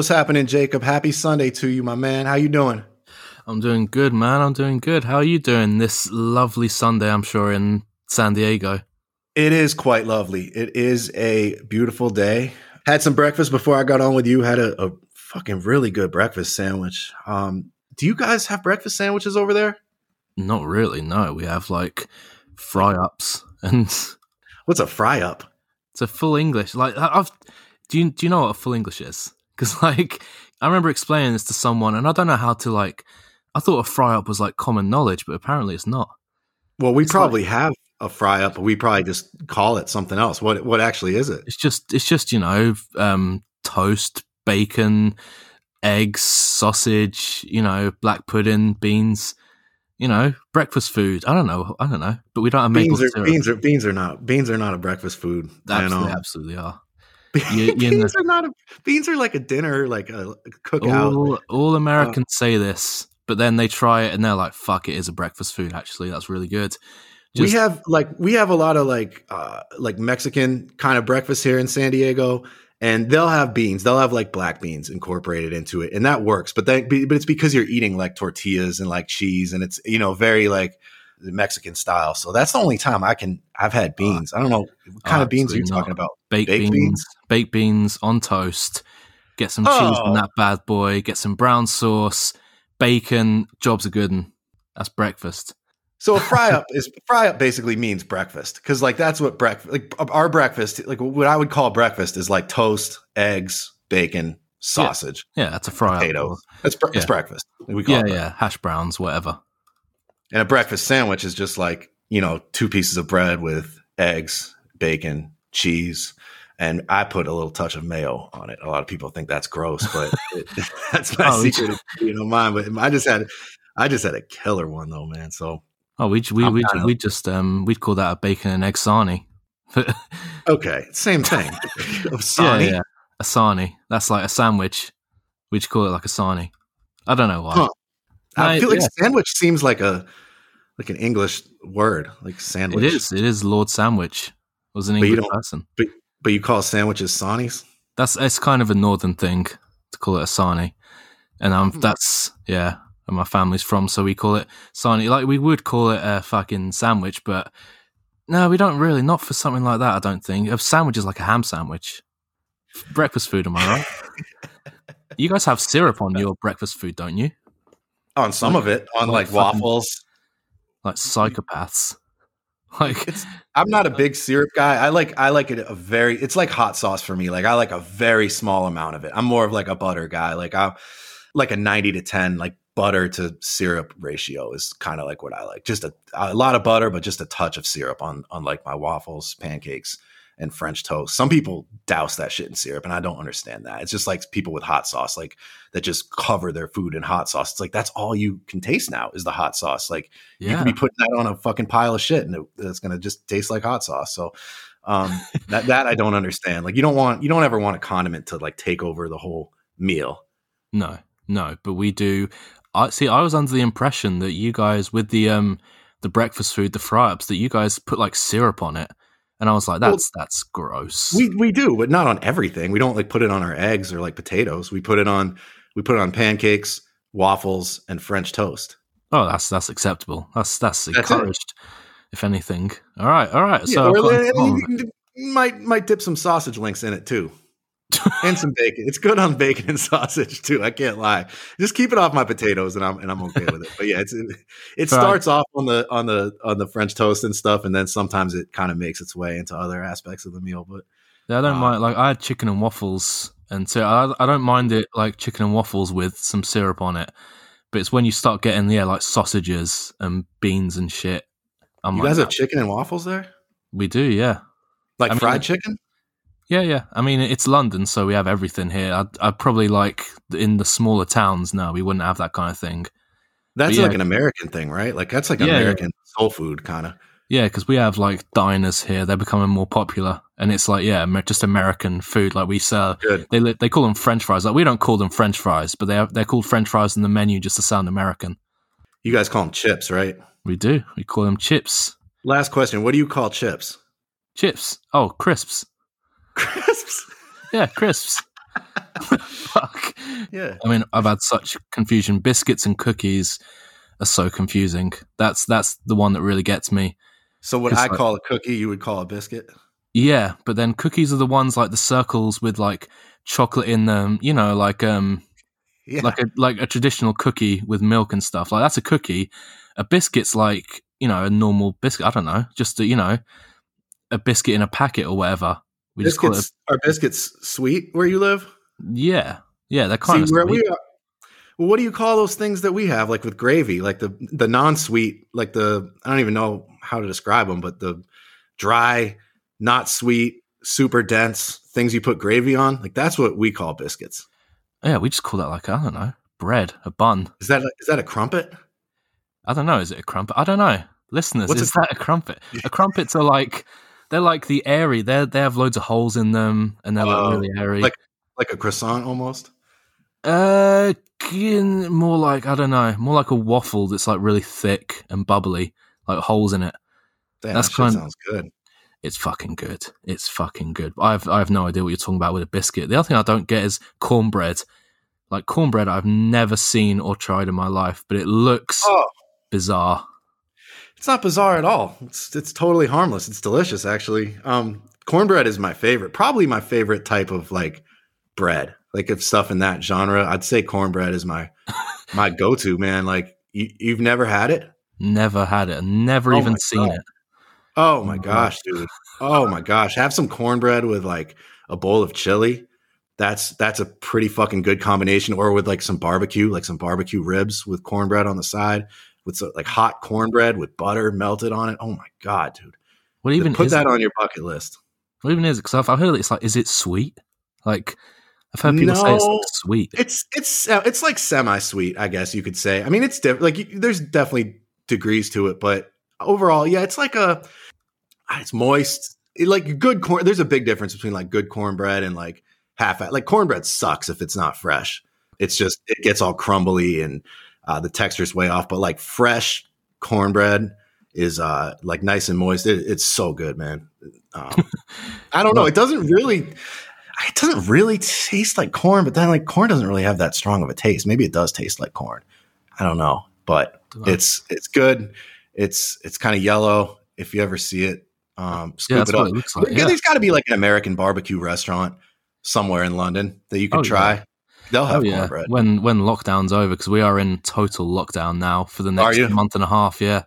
What's happening, Jacob? Happy Sunday to you, my man. How you doing? I'm doing good, man. I'm doing good. How are you doing this lovely Sunday, I'm sure, in San Diego? It is quite lovely. It is a beautiful day. Had some breakfast before I got on with you. Had a, a fucking really good breakfast sandwich. Um, do you guys have breakfast sandwiches over there? Not really. No, we have like fry ups and what's a fry up? It's a full English. Like I've do you do you know what a full English is? Because like I remember explaining this to someone, and I don't know how to like. I thought a fry up was like common knowledge, but apparently it's not. Well, we it's probably like, have a fry up, but we probably just call it something else. What what actually is it? It's just it's just you know um, toast, bacon, eggs, sausage, you know, black pudding, beans you know, breakfast food. I don't know. I don't know. But we don't have beans. Are, beans are beans are not beans are not a breakfast food. Absolutely, absolutely are. You, beans the, are not a beans are like a dinner, like a, cookout. All, all Americans uh, say this, but then they try it and they're like, "Fuck, it is a breakfast food." Actually, that's really good. Just, we have like we have a lot of like uh, like Mexican kind of breakfast here in San Diego, and they'll have beans. They'll have like black beans incorporated into it, and that works. But then, but it's because you're eating like tortillas and like cheese, and it's you know very like Mexican style. So that's the only time I can. I've had beans. I don't know what kind uh, of beans are you talking about. Baked, baked beans, beans, baked beans on toast. Get some oh. cheese on that bad boy. Get some brown sauce, bacon. Jobs are good, and that's breakfast. So a fry up is fry up basically means breakfast because like that's what breakfast like our breakfast like what I would call breakfast is like toast, eggs, bacon, sausage. Yeah, yeah that's a fry potato. up. That's bre- yeah. breakfast. We call yeah, yeah, hash browns, whatever. And a breakfast sandwich is just like you know two pieces of bread with eggs, bacon, cheese, and I put a little touch of mayo on it. A lot of people think that's gross, but it, that's my oh, secret, you know, mine. But I just had, I just had a killer one though, man. So Oh, we we we, we just um we'd call that a bacon and egg sarnie. okay, same thing. sarnie. Yeah, yeah, a sarnie. That's like a sandwich. We'd call it like a sarnie. I don't know why. Huh. I, I feel like yeah. sandwich seems like a like an English word, like sandwich. It is. It is Lord Sandwich. Was an English person. But but you call sandwiches sarnies? That's it's kind of a northern thing to call it a sarnie, and um, hmm. that's yeah where my family's from, so we call it sarnie. Like we would call it a fucking sandwich, but no, we don't really. Not for something like that. I don't think. A sandwich is like a ham sandwich. Breakfast food, am I right? you guys have syrup on your breakfast food, don't you? On some of it, on like, like waffles. Like mm-hmm. psychopaths. Like it's, I'm not a uh, big syrup guy. I like I like it a very. It's like hot sauce for me. Like I like a very small amount of it. I'm more of like a butter guy. Like I like a 90 to 10 like butter to syrup ratio is kind of like what I like. Just a, a lot of butter, but just a touch of syrup on on like my waffles, pancakes, and French toast. Some people douse that shit in syrup, and I don't understand that. It's just like people with hot sauce, like that just cover their food in hot sauce. It's like that's all you can taste now is the hot sauce. Like yeah. you can be putting that on a fucking pile of shit, and it, it's gonna just taste like hot sauce. So um, that that I don't understand. Like you don't want you don't ever want a condiment to like take over the whole meal. No, no, but we do. I see. I was under the impression that you guys, with the um the breakfast food, the fry ups, that you guys put like syrup on it, and I was like, that's well, that's gross. We we do, but not on everything. We don't like put it on our eggs or like potatoes. We put it on we put it on pancakes, waffles, and French toast. Oh, that's that's acceptable. That's that's, that's encouraged. It. If anything, all right, all right. Yeah, so might might dip some sausage links in it too and some bacon. It's good on bacon and sausage too. I can't lie. Just keep it off my potatoes, and I'm and I'm okay with it. But yeah, it's it starts off on the on the on the French toast and stuff, and then sometimes it kind of makes its way into other aspects of the meal. But yeah, I don't um, mind. Like I had chicken and waffles, and so I I don't mind it like chicken and waffles with some syrup on it. But it's when you start getting yeah like sausages and beans and shit. I'm you like, guys have chicken and waffles there? We do, yeah. Like I fried mean, chicken? Yeah, yeah. I mean, it's London, so we have everything here. I'd, I'd probably like in the smaller towns. No, we wouldn't have that kind of thing. That's yeah, like an American thing, right? Like that's like yeah, American yeah. soul food kind of. Yeah, because we have like diners here. They're becoming more popular, and it's like yeah, just American food. Like we sell, Good. they they call them French fries. Like we don't call them French fries, but they're they're called French fries in the menu just to sound American. You guys call them chips, right? We do. We call them chips. Last question: What do you call chips? Chips. Oh, crisps. Crisps. Yeah, crisps. Fuck. Yeah. I mean, I've had such confusion. Biscuits and cookies are so confusing. That's that's the one that really gets me. So what I like- call a cookie, you would call a biscuit. Yeah, but then cookies are the ones like the circles with like chocolate in them. You know, like um, Yeah. like a like a traditional cookie with milk and stuff. Like that's a cookie. A biscuit's like you know a normal biscuit. I don't know, just a, you know a biscuit in a packet or whatever. We just call it. biscuits are biscuits sweet where you live? Yeah, yeah, they're kind See, of where sweet. we are, well, what do you call those things that we have, like with gravy, like the the non-sweet, like the I don't even know how to describe them, but the dry, not sweet, super dense things you put gravy on, like that's what we call biscuits. yeah, we just call that like I don't know bread, a bun. Is that is that a crumpet? I don't know. Is it a crumpet? I don't know. Listeners, What's a is that a crumpet? A crumpets are like they're like the airy. They they have loads of holes in them, and they're like really airy. like- Like a croissant almost? uh, more like I don't know, more like a waffle that's like really thick and bubbly, like holes in it. Damn, That's that kind- sounds good. It's fucking good. It's fucking good. I have I have no idea what you're talking about with a biscuit. The other thing I don't get is cornbread. Like cornbread, I've never seen or tried in my life, but it looks Oh, bizarre. It's not bizarre at all. It's it's totally harmless. It's delicious actually. Um cornbread is my favorite. Probably my favorite type of like bread. Like if stuff in that genre, I'd say cornbread is my my go-to, man. Like you, you've never had it? Never had it. Never Oh even seen God. it. Oh my gosh, dude. Oh my gosh. Have some cornbread with like a bowl of chili. That's that's a pretty fucking good combination or with like some barbecue, like some barbecue ribs with cornbread on the side with like hot cornbread with butter melted on it. Oh my god, dude. What even Put is that it? on your bucket list. What even is it? Because I've, I've heard it's like, is it sweet? Like, I've heard people say it's like sweet. It's it's uh, it's like semi-sweet, I guess you could say. I mean, it's diff- like you- there's definitely degrees to it, but overall, yeah, it's like a ah, it's moist. It, like good corn. There's a big difference between like good cornbread and like half. Like cornbread sucks if it's not fresh. It's just it gets all crumbly and uh, the texture's way off. But like fresh cornbread is uh like nice and moist. It, it's so good, man. Um, I don't know. It doesn't really. It doesn't really taste like corn, but then like corn doesn't really have that strong of a taste. Maybe it does taste like corn. I don't know, but it's it's good. It's it's kind of yellow. If you ever see it, um, scoop that's it up. it like. Yeah, Yeah. There's got to be like an American barbecue restaurant somewhere in London that you could Oh, yeah. They'll Oh have yeah, cornbread. when when lockdown's over, because we are in total lockdown now for the next month and a half. Yeah,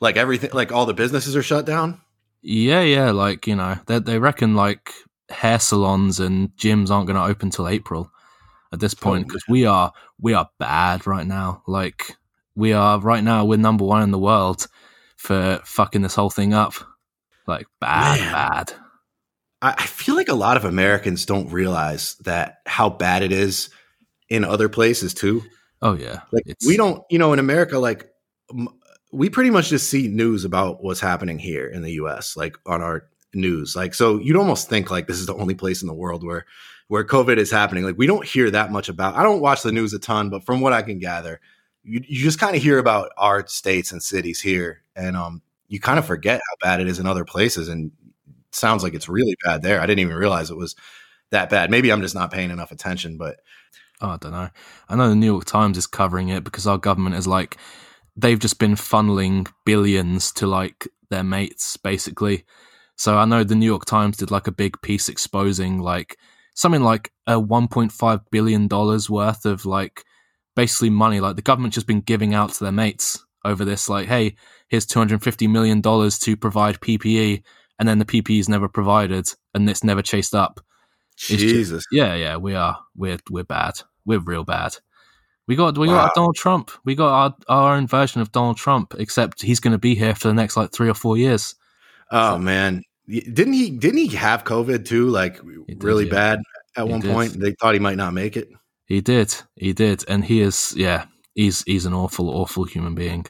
Like everything, like all the businesses are shut down. yeah, yeah. Like you know, they they reckon like hair salons and gyms aren't going to open till April at this point Oh, because we are we are bad right now. Like we are right now, we're number one in the world for fucking this whole thing up. Like bad, Man. bad. I, I feel like a lot of Americans don't realize that how bad it is in other places too. Oh yeah, Like It's- we don't, you know, in America, like m- we pretty much just see news about what's happening here in the U.S. Like on our news, like so you'd almost think like this is the only place in the world where where COVID is happening. Like we don't hear that much about. I don't watch the news a ton, but from what I can gather, you you just kind of hear about our states and cities here, and um, you kind of forget how bad it is in other places, and sounds like it's really bad there. I didn't even realize it was that bad. Maybe I'm just not paying enough attention, but Oh, I don't know. I know the New York Times is covering it because our government is like they've just been funneling billions to like their mates basically. So I know the New York Times did like a big piece exposing like something like a 1.5 billion dollars worth of like basically money like the government just been giving out to their mates over this like hey, here's 250 million dollars to provide PPE and then the PPE is never provided and it's never chased up. just- Jesus, Yeah, yeah, we are. We're we're bad. We're real bad. We got we got Wow. our Donald Trump. We got our our own version of Donald Trump, except he's going to be here for the next like three or four years. Oh man, didn't he? Didn't he have COVID too? Like did, really yeah. bad at He one did. point. They thought he might not make it. He did, he did, and he is yeah. He's he's an awful awful human being.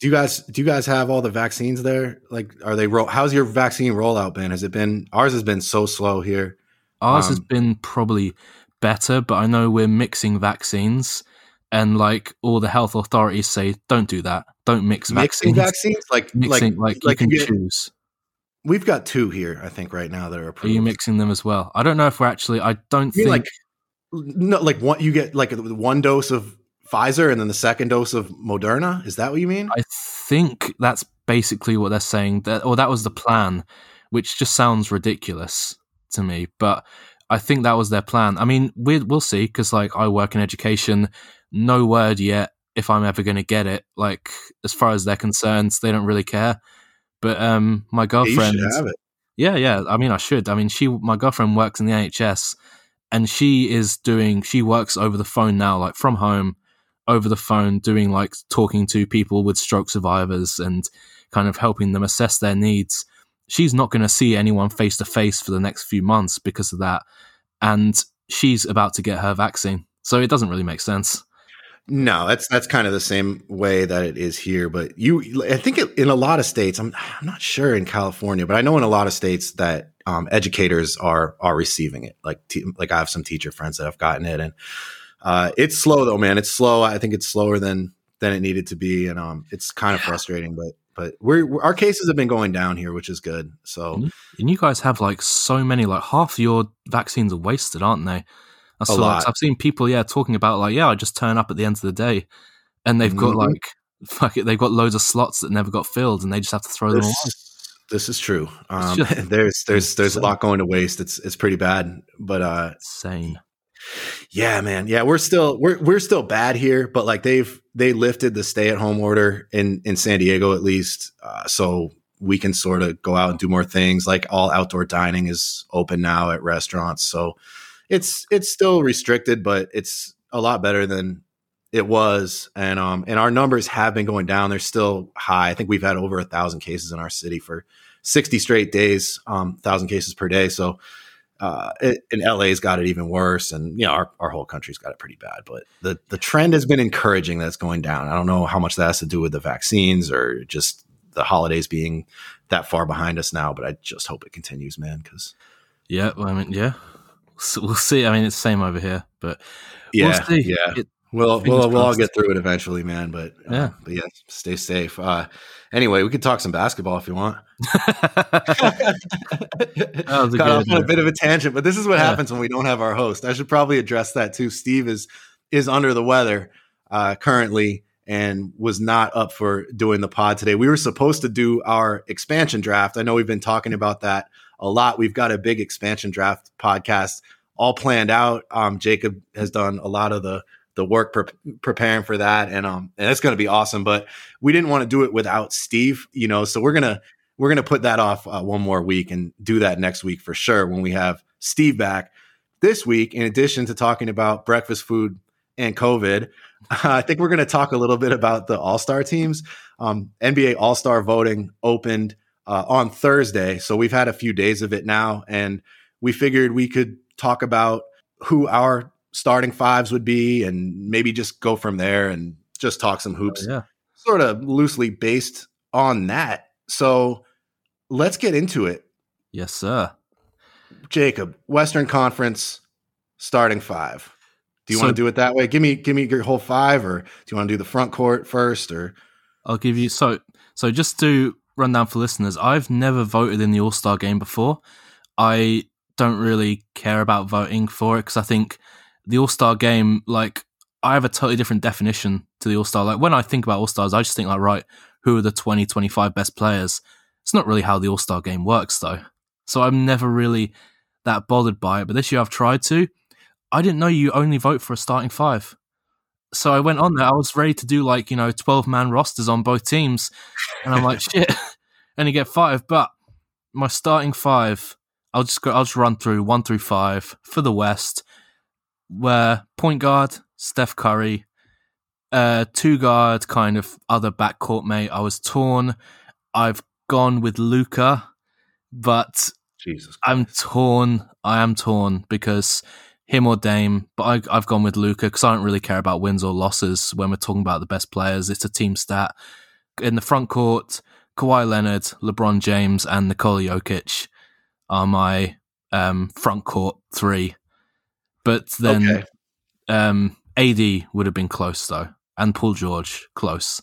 Do you guys? Do you guys have all the vaccines there? Like, are they? Ro- How's your vaccine rollout been? Has it been? Ours has been so slow here. Ours has Um, been probably better, but I know we're mixing vaccines, and like all the health authorities say, don't do that. Don't mix vaccines. Mixing vaccines. like Mixing like like, like you can get- choose. We've got two here, I think, right now that are Are you mixing them as well? I don't know if we're actually. I don't think. like no, like one you get like one dose of Pfizer and then the second dose of Moderna. Is that what you mean? I think that's basically what they're saying. That or that was the plan, which just sounds ridiculous to me. But I think that was their plan. I mean, we we'll see because like I work in education. No word yet if I'm ever going to get it. Like as far as they're concerned, they don't really care. But um, my girlfriend, should have it. yeah, yeah. I mean, I should. I mean, she, my girlfriend works in the NHS, and she is doing. She works over the phone now, like from home, over the phone, doing like talking to people with stroke survivors and kind of helping them assess their needs. She's not going to see anyone face to face for the next few months because of that, and she's about to get her vaccine. So it doesn't really make sense. No, that's that's kind of the same way that it is here. But you, I think it, in a lot of states, I'm I'm not sure in California, but I know in a lot of states that um, educators are are receiving it. Like like I have some teacher friends that have gotten it, and uh, it's slow though, man. It's slow. I think it's slower than than it needed to be, and um, it's kind of frustrating. But but we're, we're our cases have been going down here, which is good. So. And you guys have like so many, like half your vaccines are wasted, aren't they? I saw, lot. I've seen people, yeah, talking about like, yeah, I just turn up at the end of the day, and they've got Mhm. like, fuck it, they've got loads of slots that never got filled, and they just have to throw them away. this, this is true. Um, just there's there's there's a lot going to waste. It's it's pretty bad. But uh, Insane. Yeah, man. Yeah, we're still we're we're still bad here, but like they've they lifted the stay at home order in in San Diego at least, uh, so we can sort of go out and do more things. Like all outdoor dining is open now at restaurants, so it's it's still restricted, but it's a lot better than it was. And um and our numbers have been going down. They're still high. I think we've had over a thousand cases in our city for sixty straight days, um, thousand cases per day. So uh, it, and LA's got it even worse, and you know our, our whole country's got it pretty bad. But the the trend has been encouraging that it's going down. I don't know how much that has to do with the vaccines or just the holidays being that far behind us now. But I just hope it continues, man. Because Yeah, well, I mean, yeah, so we'll see. I mean, it's the same over here, but yeah, we'll see. yeah, It- we'll we'll we'll all get through it eventually, man. But uh, Yeah. but yeah, stay safe. Uh, anyway, we could talk some basketball if you want. That was a Got off on a bit of a tangent, but this is what Yeah. happens when we don't have our host. I should probably address that too. Steve is is under the weather uh, currently and was not up for doing the pod today. We were supposed to do our expansion draft. I know we've been talking about that a lot. We've got a big expansion draft podcast all planned out. Um, Jacob has done a lot of the the work pre- preparing for that, and um, and it's going to be awesome. But we didn't want to do it without Steve, you know. So we're gonna we're gonna put that off uh, one more week and do that next week for sure when we have Steve back. This week, in addition to talking about breakfast food and COVID, I think we're going to talk a little bit about the All Star teams. Um, NBA All Star voting opened uh, on Thursday, so we've had a few days of it now, and we figured we could talk about who our starting fives would be, and maybe just go from there and just talk some oh, hoops yeah. sort of loosely based on that. So let's get into it. Yes, sir. Jacob, Western Conference starting five. Do you So- want to do it that way? Give me give me your whole five, or do you want to do the front court first? Or I'll give you so so just to run down for listeners. I've never voted in the All Star game before. I don't really care about voting for it because I think the All Star game, like, I have a totally different definition to the All Star. Like when I think about All Stars, I just think like, right, who are the 20, 25 best players? It's not really how the All Star game works though. So I'm never really that bothered by it. But this year I've tried to. I didn't know you only vote for a starting five. So I went on there. I was ready to do like, you know, 12 man rosters on both teams. And I'm like, shit, only get five. But my starting five, I'll just go, I'll just run through one through five for the West, where point guard, Steph Curry, uh, two guard, kind of other backcourt mate. I was torn. I've gone with Luka, but Jesus, I'm torn. I am torn because him or Dame, but I, I've gone with Luka because I don't really care about wins or losses when we're talking about the best players. It's a team stat. In the front court, Kawhi Leonard, LeBron James, and Nikola Jokic are my um, front court three. But then okay, um, AD would have been close though, and Paul George close.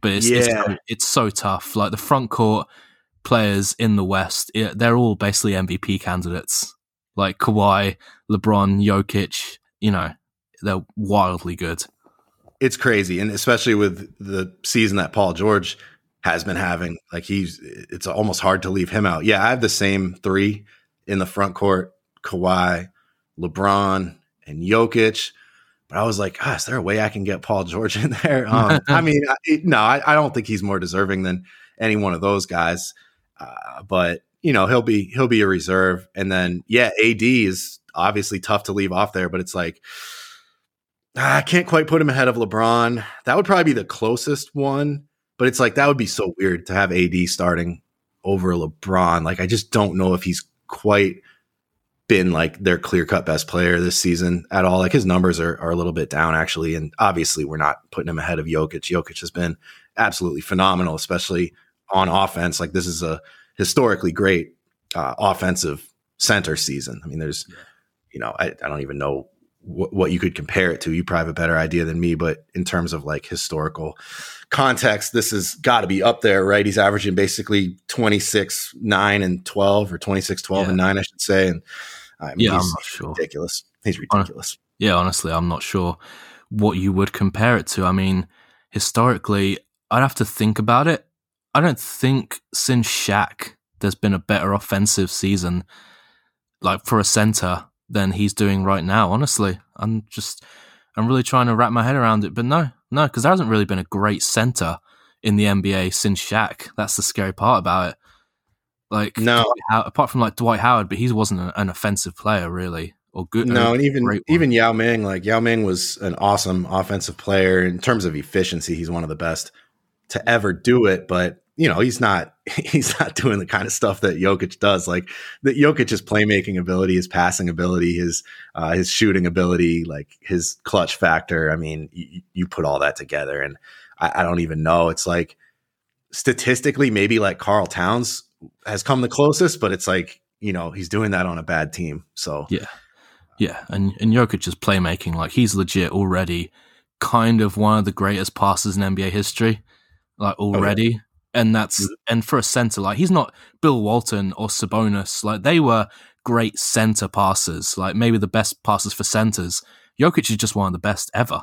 But it's it's, Yeah. so, it's so tough. Like the front court, players in the West, it, they're all basically MVP candidates. Like Kawhi, LeBron, Jokic, you know, they're wildly good. It's crazy, and especially with the season that Paul George has been having, like he's, it's almost hard to leave him out. Yeah, I have the same three in the front court: Kawhi, LeBron, and Jokic. But I was like, ah, is there a way I can get Paul George in there? Um, I mean, I, no, I, I, don't think he's more deserving than any one of those guys. Uh, but you know, he'll be he'll be a reserve, and then yeah, AD is obviously tough to leave off there, but it's like I can't quite put him ahead of LeBron. That would probably be the closest one, but it's like that would be so weird to have AD starting over LeBron. Like I just don't know if he's quite been like their clear cut best player this season at all. Like his numbers are, are a little bit down actually. And obviously we're not putting him ahead of Jokic. Jokic has been absolutely phenomenal, especially on offense. Like this is a historically great uh, offensive center season. I mean, there's, you know, I, I don't even know wh- what you could compare it to. You probably have a better idea than me, but in terms of like historical context, this has got to be up there, right? He's averaging basically 26, 9, and 12, or 26, 12, yeah. and 9, I should say. And I mean, yeah, I'm not sure. Ridiculous. He's ridiculous. Yeah, honestly, I'm not sure what you would compare it to. I mean, historically, I'd have to think about it. I don't think since Shaq there's been a better offensive season, like for a center, than he's doing right now. Honestly, I'm just, I'm really trying to wrap my head around it. But no, no, because there hasn't really been a great center in the NBA since Shaq. That's the scary part about it. Like no, apart from like Dwight Howard, but he wasn't an, an offensive player really or good. No, and even even Yao Ming, like Yao Ming was an awesome offensive player in terms of efficiency. He's one of the best to ever do it, but you know he's not he's not doing the kind of stuff that Jokic does. Like that Jokic's playmaking ability, his passing ability, his uh, his shooting ability, like his clutch factor. I mean, you, you put all that together, and I, I don't even know. It's like statistically, maybe like Karl Towns has come the closest, but it's like you know he's doing that on a bad team. So yeah, yeah, and and Jokic's playmaking, like he's legit already, kind of one of the greatest passes in NBA history, like already. Oh, yeah. And that's mm-hmm. and for a center, like he's not Bill Walton or Sabonis, like they were great center passers, like maybe the best passers for centers. Jokic is just one of the best ever.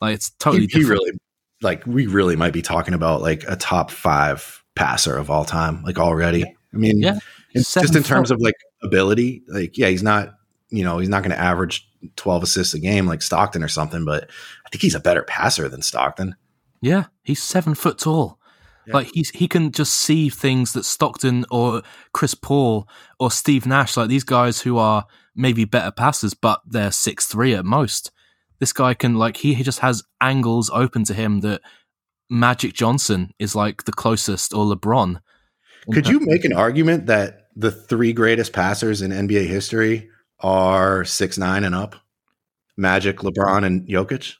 Like it's totally he, he really like we really might be talking about like a top five passer of all time, like already. I mean, yeah, just in terms of like ability, like yeah, he's not, you know, he's not going to average 12 assists a game like Stockton or something, but I think he's a better passer than Stockton. Yeah, he's seven foot tall. Yeah. Like he's he can just see things that Stockton or Chris Paul or Steve Nash, like these guys who are maybe better passers, but they're six three at most. This guy can like he, he just has angles open to him that Magic Johnson is like the closest, or LeBron. Could you make an argument that the three greatest passers in NBA history are six nine and up? Magic, LeBron, and Jokic.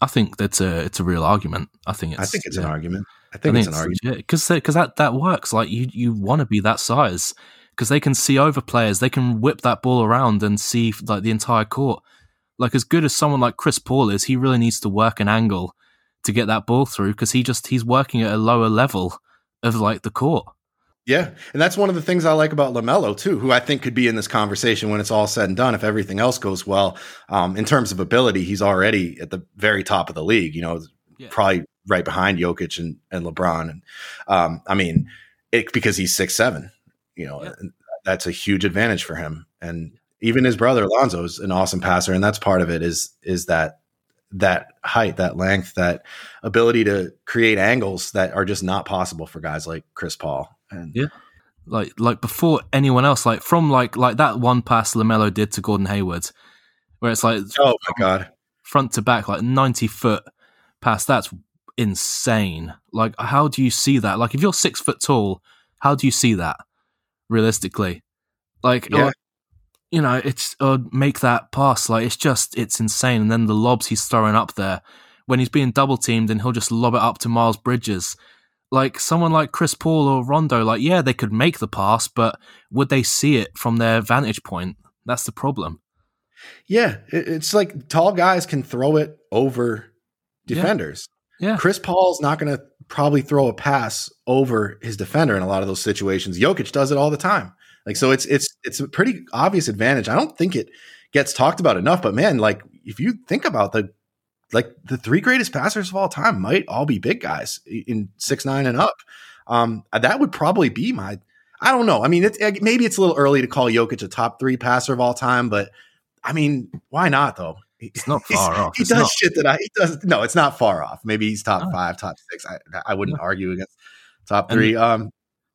I think that's a it's a real argument. I think it's. I think it's yeah. an argument. I think, I think it's, it's, an argument because because that that works. Like you you want to be that size because they can see over players. They can whip that ball around and see like the entire court. Like as good as someone like Chris Paul is, he really needs to work an angle to get that ball through because he just he's working at a lower level of like the court. Yeah, and that's one of the things I like about LaMelo too, who I think could be in this conversation when it's all said and done. If everything else goes well, um, in terms of ability, he's already at the very top of the league. You know, yeah. probably right behind Jokic and, and LeBron. And um, I mean, it because he's six seven. You know, yeah. that's a huge advantage for him. And even his brother Lonzo is an awesome passer, and that's part of it. Is is that that height, that length, that ability to create angles that are just not possible for guys like Chris Paul. And yeah. Like like before anyone else, like from like like that one pass LaMelo did to Gordon Hayward, where it's like oh my god, front to back, like ninety foot pass. That's insane. Like how do you see that? Like if you're six foot tall, how do you see that realistically? Like yeah you know, it's uh, make that pass. Like it's just it's insane. And then the lobs he's throwing up there when he's being double teamed, and he'll just lob it up to Miles Bridges. Like someone like Chris Paul or Rondo, like yeah, they could make the pass, but would they see it from their vantage point? That's the problem. Yeah, it's like tall guys can throw it over defenders. Yeah. yeah. Chris Paul's not going to probably throw a pass over his defender in a lot of those situations. Jokic does it all the time. Like so it's it's it's a pretty obvious advantage. I don't think it gets talked about enough, but man, like if you think about the like the three greatest passers of all time might all be big guys in six nine and up. Um, that would probably be my. I don't know. I mean, it's maybe it's a little early to call Jokic a top three passer of all time, but I mean, why not though? It's not far off. He It's does not. shit that I he does. No, it's not far off. Maybe he's top No. five, top six. I I wouldn't No. argue against top And- three.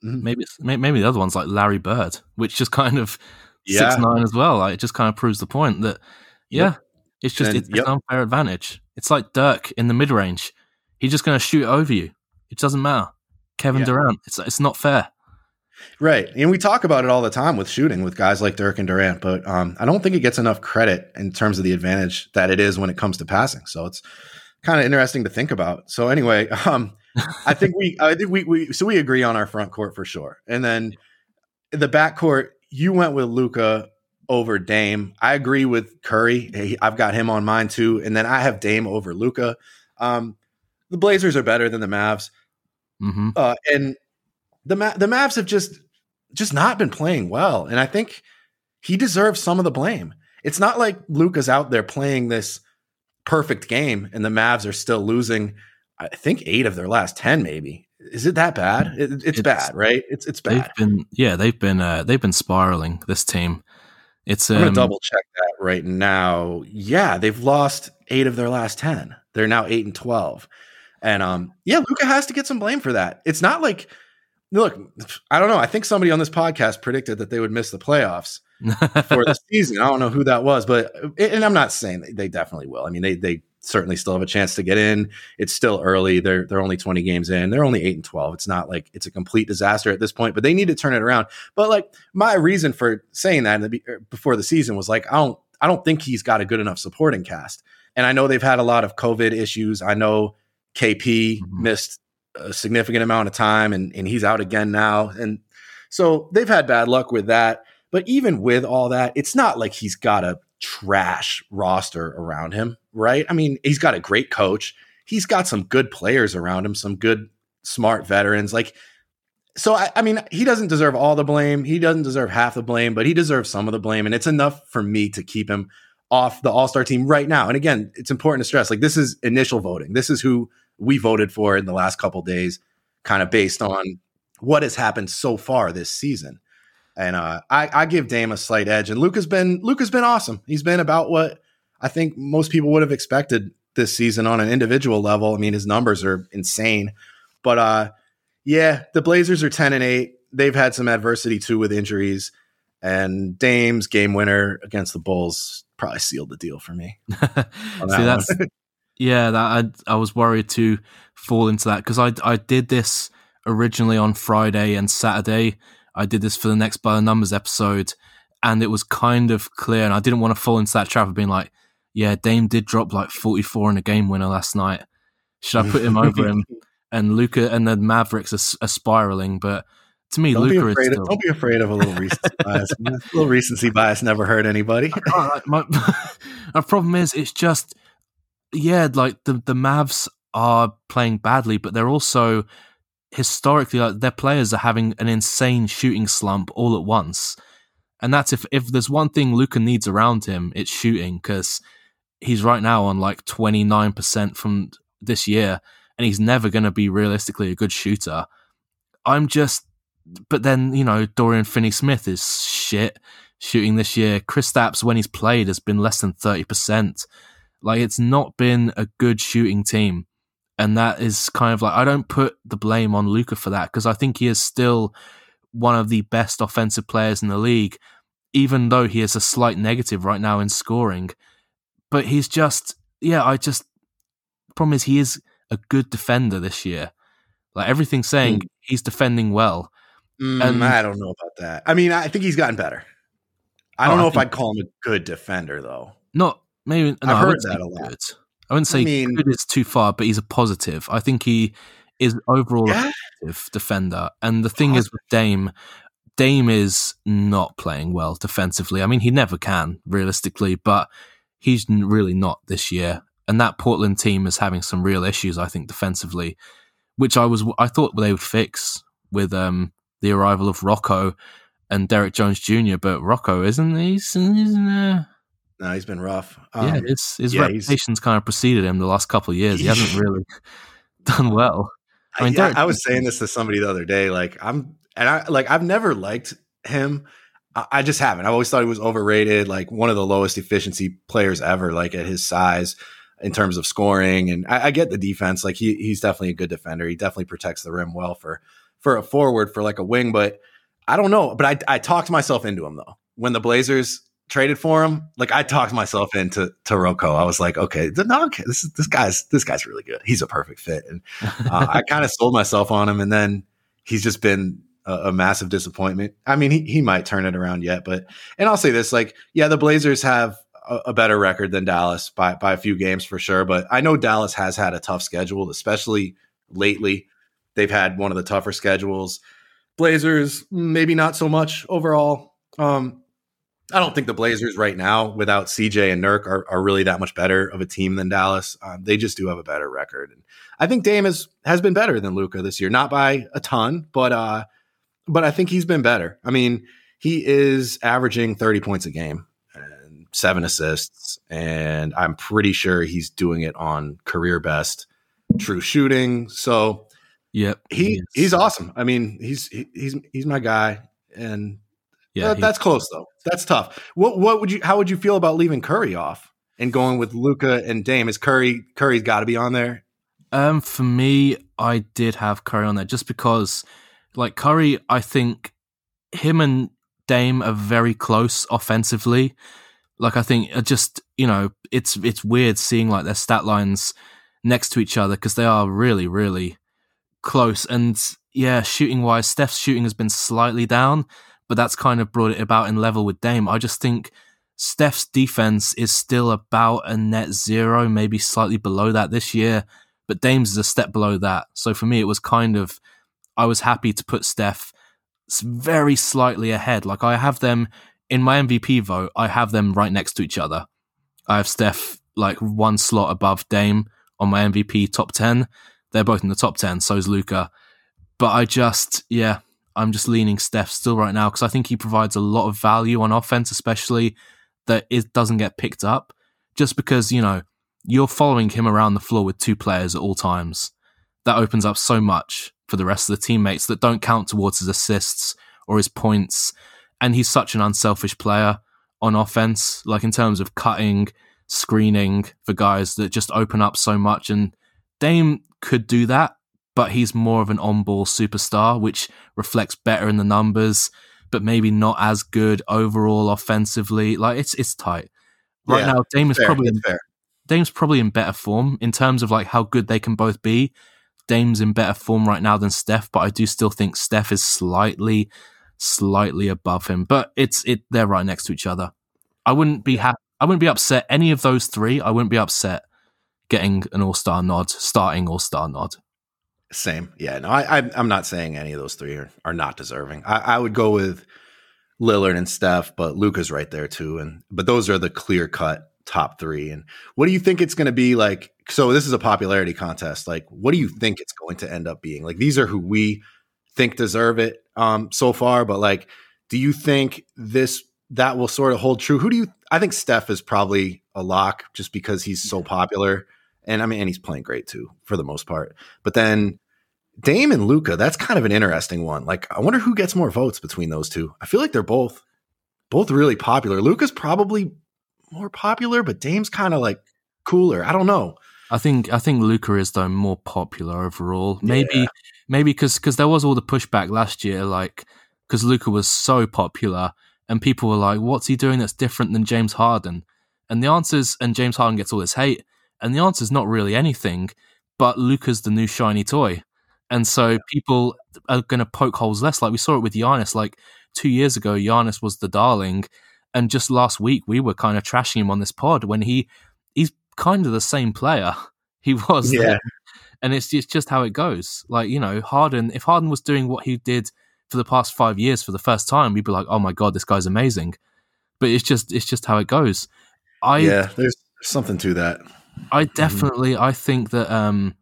Um, Maybe it's maybe the other one's like Larry Bird, which just kind of Yeah. six nine as well. Like it just kind of proves the point that yeah, Yep. it's just And- it's, it's yep. an unfair advantage. It's like Dirk in the mid range. He's just going to shoot over you. It doesn't matter. Kevin Yeah. Durant. It's it's not fair. Right. And we talk about it all the time with shooting with guys like Dirk and Durant, but um, I don't think it gets enough credit in terms of the advantage that it is when it comes to passing. So it's kind of interesting to think about. So anyway, um, I think we I think we, we so we agree on our front court for sure. And then the back court, you went with Luka over Dame. I agree with Curry. Hey, I've got him on mine too. And then I have Dame over Luka. Um, the Blazers are better than the Mavs. hmm Uh, and the Ma- the Mavs have just just not been playing well, and I think he deserves some of the blame. It's not like Luka's out there playing this perfect game, and the Mavs are still losing. I think eight of their last ten, maybe. Is it that bad? It, it's, It's- bad, right? It's it's They've bad. been yeah they've been uh, they've been spiraling this team. It's I'm um, gonna double check that right now. Yeah, they've lost eight of their last ten. They're now eight and twelve, and um, yeah, Luka has to get some blame for that. It's not like, look, I don't know. I think somebody on this podcast predicted that they would miss the playoffs for the season. I don't know who that was, but and I'm not saying they definitely will. I mean, they they certainly still have a chance to get in. It's still early. They're they're only 20 games in. They're only 8 and 12. It's not like it's a complete disaster at this point, but they need to turn it around. But like my reason for saying that the, er, before the season was like I don't I don't think he's got a good enough supporting cast. And I know they've had a lot of COVID issues. I know KP Mhm. missed a significant amount of time and and he's out again now. And so they've had bad luck with that. But even with all that, it's not like he's got a trash roster around him, right? I mean, he's got a great coach. He's got some good players around him, some good, smart veterans. Like, so I, I mean, he doesn't deserve all the blame. He doesn't deserve half the blame, but he deserves some of the blame. And it's enough for me to keep him off the All Star team right now. And again, it's important to stress like, this is initial voting. This is who we voted for in the last couple days, kind of based on what has happened so far this season. And uh, I, I give Dame a slight edge. And Luke has been Luke has been awesome. He's been about what I think most people would have expected this season on an individual level. I mean, his numbers are insane. But uh, yeah, the Blazers are ten and eight. They've had some adversity too with injuries. And Dame's game winner against the Bulls probably sealed the deal for me. See that that's yeah that I I was worried to fall into that because I I did this originally on Friday and Saturday. I did this for the next by the numbers episode, and it was kind of clear, and I didn't want to fall into that trap of being like, yeah, Dame did drop like forty four in a game winner last night. Should I put him over him? And Luka and the Mavericks are, are spiraling, but to me, Don't Luka is afraid. Of, still. don't be afraid of a little recency bias. A little recency bias never hurt anybody. Right, my, my problem is it's just yeah, like the the Mavs are playing badly, but they're also historically like their players are having an insane shooting slump all at once. And that's if if there's one thing Luka needs around him, it's shooting because he's right now on like 29% from this year and he's never going to be realistically a good shooter. I'm just but then, you know, Dorian Finney-Smith is shit shooting this year. Chris Stapps, when he's played, has been less than 30%. Like, it's not been a good shooting team. And that is kind of like, I don't put the blame on Luka for that because I think he is still one of the best offensive players in the league, even though he is a slight negative right now in scoring. But he's just, yeah, I just, problem is he is a good defender this year. Like, everything's saying he's defending well. Mm, And- I don't know about that. I mean, I think he's gotten better. I don't Oh, I know if think- I'd call him a good defender, though. Not maybe. No, I've heard that a lot. Good. I wouldn't say mean- good is too far, but he's a positive. I think he is overall a Yeah, positive defender. And the thing is with Dame, Dame is not playing well defensively. I mean, he never can realistically, but he's really not this year. And that Portland team is having some real issues, I think, defensively. which I was I thought they would fix with um, the arrival of Rocco and Derrick Jones Jr. But Rocco isn't he's, he's uh, no, he's been rough. Um, yeah, his his yeah, reputation's kind of preceded him the last couple of years. He hasn't really done well. I mean, I, I was saying this to somebody the other day. Like I'm, and I like I've never liked him. I, I just haven't. I always thought he was overrated. Like one of the lowest efficiency players ever. Like at his size in terms of scoring. And I, I, get the defense. Like he he's definitely a good defender. He definitely protects the rim well for for a forward for like a wing. But I don't know. But I I talked myself into him though. When the Blazers traded for him, like I talked myself into to Rocco. I was like, okay, no, okay, this is this guy's this guy's really good. He's a perfect fit, and uh, I kind of sold myself on him. And then he's just been a, a, massive disappointment. I mean, he he might turn it around yet, but and I'll say this, like, yeah, the Blazers have a, a better record than Dallas by by a few games for sure. But I know Dallas has had a tough schedule, especially lately. They've had one of the tougher schedules. Blazers, maybe not so much overall. Um, I don't think the Blazers right now, without CJ and Nurk, are, are really that much better of a team than Dallas. Um, they just do have a better record, and I think Dame is, has been better than Luka this year, not by a ton, but uh, but I think he's been better. I mean, he is averaging thirty points a game and seven assists, and I'm pretty sure he's doing it on career best true shooting. So, yep, he he's awesome. I mean, he's he, he's he's my guy, and yeah, that, that's close though. That's tough. What what would you? How would you feel about leaving Curry off and going with Luca and Dame? Is Curry Curry's got to be on there? Um, for me, I did have Curry on there just because, like Curry, I think him and Dame are very close offensively. Like I think uh, just you know it's it's weird seeing like their stat lines next to each other because they are really really close. And yeah, shooting wise, Steph's shooting has been slightly down but that's kind of brought it about in level with Dame. I just think Steph's defense is still about a net zero, maybe slightly below that this year, but Dame's is a step below that. So for me, it was kind of, I was happy to put Steph very slightly ahead. Like I have them in my MVP vote, I have them right next to each other. I have Steph like one slot above Dame on my MVP top 10. They're both in the top 10, so is Luka. But I just, yeah, I'm just leaning Steph still right now because I think he provides a lot of value on offense, especially that it doesn't get picked up. Just because, you know, you're following him around the floor with two players at all times. That opens up so much for the rest of the teammates that don't count towards his assists or his points. And he's such an unselfish player on offense, like in terms of cutting, screening for guys that just open up so much. And Dame could do that but he's more of an on ball superstar, which reflects better in the numbers, but maybe not as good overall offensively. Like it's it's tight. Right yeah, now, Dame is fair, probably in, Dame's probably in better form in terms of like how good they can both be. Dame's in better form right now than Steph, but I do still think Steph is slightly, slightly above him. But it's it they're right next to each other. I wouldn't be happy. I wouldn't be upset any of those three. I wouldn't be upset getting an All Star nod, starting All Star nod. Same. Yeah. No, I, I am not saying any of those three are, are not deserving. I, I would go with Lillard and Steph, but Luka's right there too. And but those are the clear cut top three. And what do you think it's going to be like? So this is a popularity contest. Like, what do you think it's going to end up being? Like, these are who we think deserve it um, so far. But like, do you think this that will sort of hold true? Who do you? I think Steph is probably a lock just because he's so popular. And I mean, and he's playing great too for the most part. But then Dame and Luka, that's kind of an interesting one. Like, I wonder who gets more votes between those two. I feel like they're both both really popular. Luka's probably more popular, but Dame's kind of like cooler. I don't know. I think I think Luka is though more popular overall. Maybe yeah. maybe because because there was all the pushback last year, like because Luka was so popular and people were like, "What's he doing that's different than James Harden?" And the answers and James Harden gets all this hate, and the answer is not really anything. But Luka's the new shiny toy. And so people are going to poke holes less. Like we saw it with Giannis. Like two years ago, Giannis was the darling, and just last week we were kind of trashing him on this pod when he he's kind of the same player he was. Yeah. Then. And it's just, just how it goes. Like you know, Harden. If Harden was doing what he did for the past five years for the first time, we'd be like, "Oh my god, this guy's amazing." But it's just it's just how it goes. I yeah, there's something to that. I mm-hmm. definitely. I think that um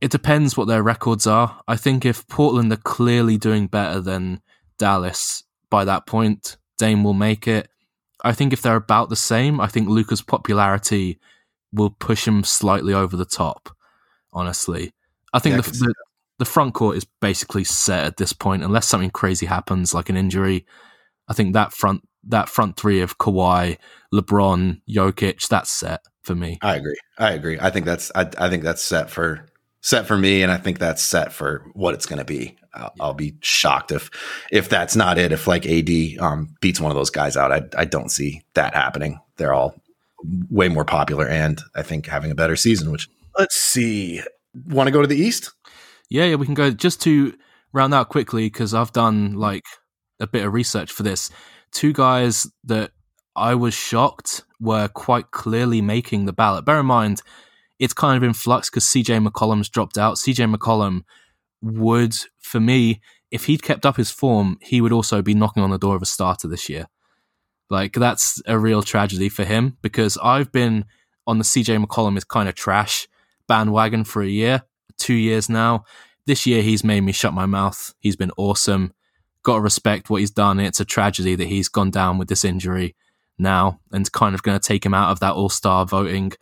it depends what their records are. I think if Portland are clearly doing better than Dallas by that point, Dame will make it. I think if they're about the same, I think Luka's popularity will push him slightly over the top. Honestly, I think Yeah, the, see the the front court is basically set at this point, unless something crazy happens, like an injury. I think that front that front three of Kawhi, LeBron, Jokic, that's set for me. I agree. I agree. I think that's I, I think that's set for set for me, and I think that's set for what it's going to be. I'll, I'll be shocked if if that's not it. If like AD um, beats one of those guys out, I I don't see that happening. They're all way more popular, and I think having a better season. Which let's see. Want to go to the East? Yeah, yeah, we can go just to round out quickly because I've done like a bit of research for this. Two guys that I was shocked were quite clearly making the ballot. Bear in mind, it's kind of in flux because CJ McCollum's dropped out. CJ McCollum would, for me, if he'd kept up his form, he would also be knocking on the door of a starter this year. Like that's a real tragedy for him because I've been on the CJ McCollum is kind of trash bandwagon for a year, two years now. This year he's made me shut my mouth. He's been awesome. Got to respect what he's done. It's a tragedy that he's gone down with this injury now and kind of going to take him out of that All Star voting.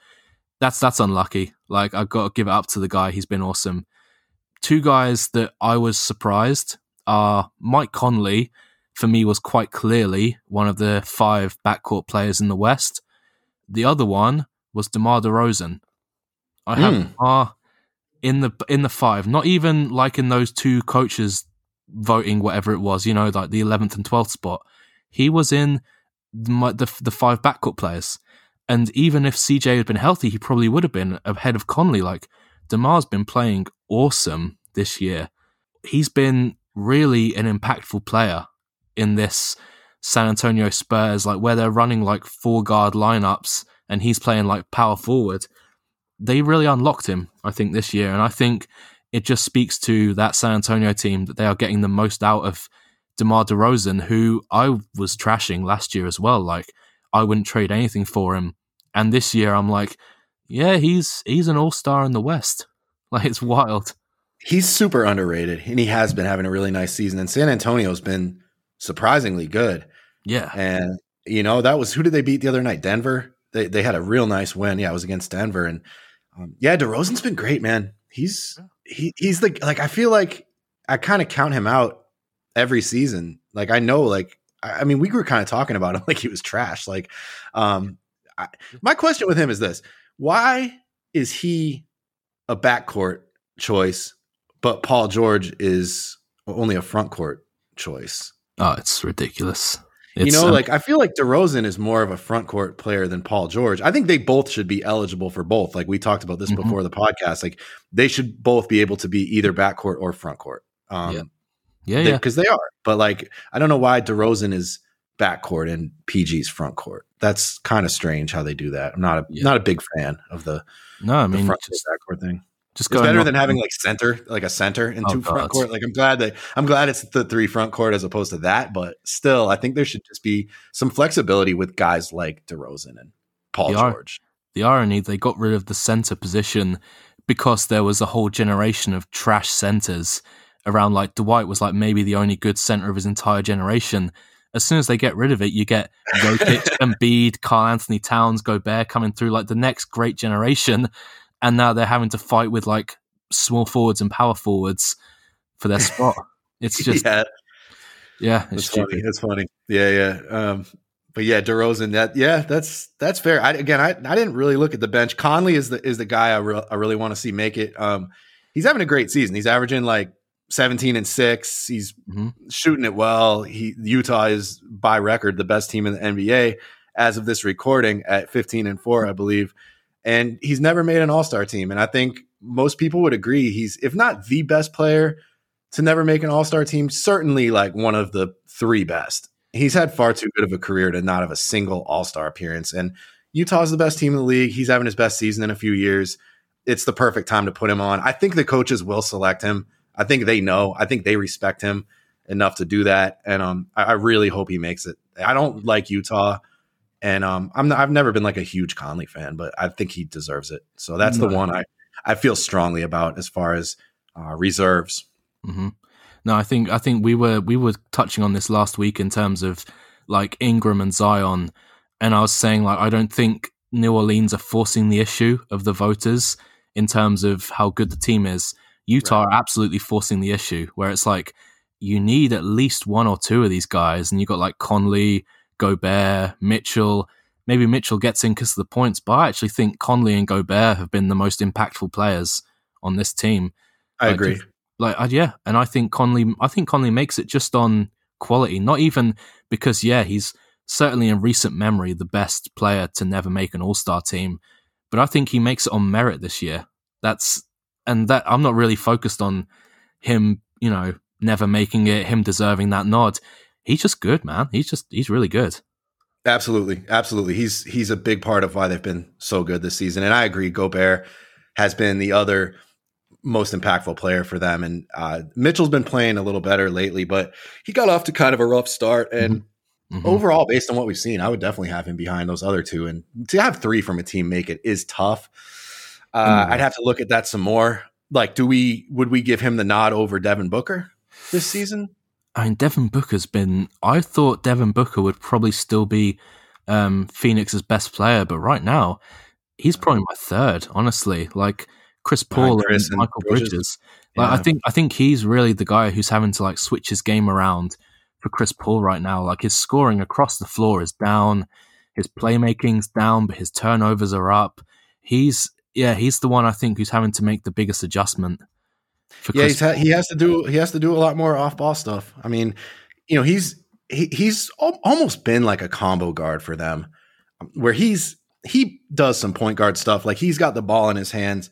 That's that's unlucky. Like I've got to give it up to the guy. He's been awesome. Two guys that I was surprised are Mike Conley. For me, was quite clearly one of the five backcourt players in the West. The other one was DeMar DeRozan. I have Hmm. DeMar in the in the five, not even like in those two coaches voting whatever it was, you know, like the eleventh and twelfth spot. He was in the, the the five backcourt players, and even if CJ had been healthy, he probably would have been ahead of Conley. Like Demar's been playing awesome this year. He's been really an impactful player in this San Antonio Spurs, like where they're running like four guard lineups and he's playing like power forward. They really unlocked him, I think, this year. And I think it just speaks to that San Antonio team that they are getting the most out of DeMar DeRozan, who I was trashing last year as well. Like I wouldn't trade anything for him. And this year I'm like, yeah, he's he's an all star in the West. Like it's wild. He's super underrated, and he has been having a really nice season. And San Antonio's been surprisingly good. Yeah. And you know that was who did they beat the other night? Denver. They they had a real nice win. Yeah, it was against Denver, and um, yeah, DeRozan's been great, man. He's he he's the like I feel like I kind of count him out every season. Like I know, like I, I mean, we were kind of talking about him like he was trash. Like, um, I, my question with him is this: Why is he a backcourt choice, but Paul George is only a front court choice? Oh, it's ridiculous. you know, um, like I feel like DeRozan is more of a front court player than Paul George. I think they both should be eligible for both. Like we talked about this Mhm. before the podcast. Like they should both be able to be either backcourt or front court. Um, Yeah. Yeah, yeah. because they are. But like, I don't know why DeRozan is backcourt and PG's front court. That's kind of strange how they do that. I'm not a Yeah. not a big fan of the, No, I the mean, front just, court backcourt thing. just It's better than having like center, like a center and Oh, two front court. Like I'm glad that I'm glad it's the three front court as opposed to that. But still, I think there should just be some flexibility with guys like DeRozan and Paul are. George. the irony they got rid of the center position because there was a whole generation of trash centers around like Dwight was like maybe the only good center of his entire generation. As soon as they get rid of it, you get Jokic, Embiid, Karl Anthony Towns, Gobert coming through like the next great generation, and now they're having to fight with like small forwards and power forwards for their spot. It's just yeah, yeah, it's that's stupid. funny. That's funny. Yeah, yeah. Um, but yeah, DeRozan. That yeah, that's that's fair. I, again, I, I didn't really look at the bench. Conley is the is the guy I, re- I really want to see make it. Um, he's having a great season. He's averaging like 17 and six. He's Mhm. shooting it well. He Utah is by record the best team in the NBA as of this recording at 15 and four, I believe. And he's never made an All Star team. And I think most people would agree he's if not the best player to never make an All Star team, certainly like one of the three best. He's had far too good of a career to not have a single All Star appearance. And Utah's the best team in the league. He's having his best season in a few years. It's the perfect time to put him on. I think the coaches will select him. I think they know. I think they respect him enough to do that. And um, I, I really hope he makes it. I don't like Utah, and um, I'm not, I've never been like a huge Conley fan, but I think he deserves it. So that's the one I I feel strongly about as far as uh, reserves. Mm-hmm. No, I think I think we were we were touching on this last week in terms of like Ingram and Zion, and I was saying like I don't think New Orleans are forcing the issue of the voters in terms of how good the team is. Utah right. are absolutely forcing the issue where it's like you need at least one or two of these guys, and you got like Conley, Gobert, Mitchell. Maybe Mitchell gets in because of the points, but I actually think Conley and Gobert have been the most impactful players on this team. I like, agree. Like, uh, yeah, and I think Conley, I think Conley makes it just on quality, not even because, yeah, he's certainly in recent memory the best player to never make an All Star team, but I think he makes it on merit this year. That's and that I'm not really focused on him, you know, never making it, him deserving that nod. He's just good, man. He's just he's really good. Absolutely, absolutely. He's he's a big part of why they've been so good this season. And I agree, Gobert has been the other most impactful player for them. And uh, Mitchell's been playing a little better lately, but he got off to kind of a rough start. And mm-hmm. overall, based on what we've seen, I would definitely have him behind those other two. And to have three from a team make it is tough. Uh, mm-hmm. I'd have to look at that some more. Like, do we would we give him the nod over Devin Booker this season? I mean, Devin Booker's been. I thought Devin Booker would probably still be um, Phoenix's best player, but right now he's probably my third. Honestly, like Chris Paul Chris and, and Mikal Bridges. Bridges. Like, yeah. I think I think he's really the guy who's having to like switch his game around for Chris Paul right now. Like his scoring across the floor is down, his playmaking's down, but his turnovers are up. He's yeah, he's the one I think who's having to make the biggest adjustment. yeah, ha- he has to do he has to do a lot more off ball stuff. I mean, you know, he's he, he's al- almost been like a combo guard for them, where he's he does some point guard stuff. Like he's got the ball in his hands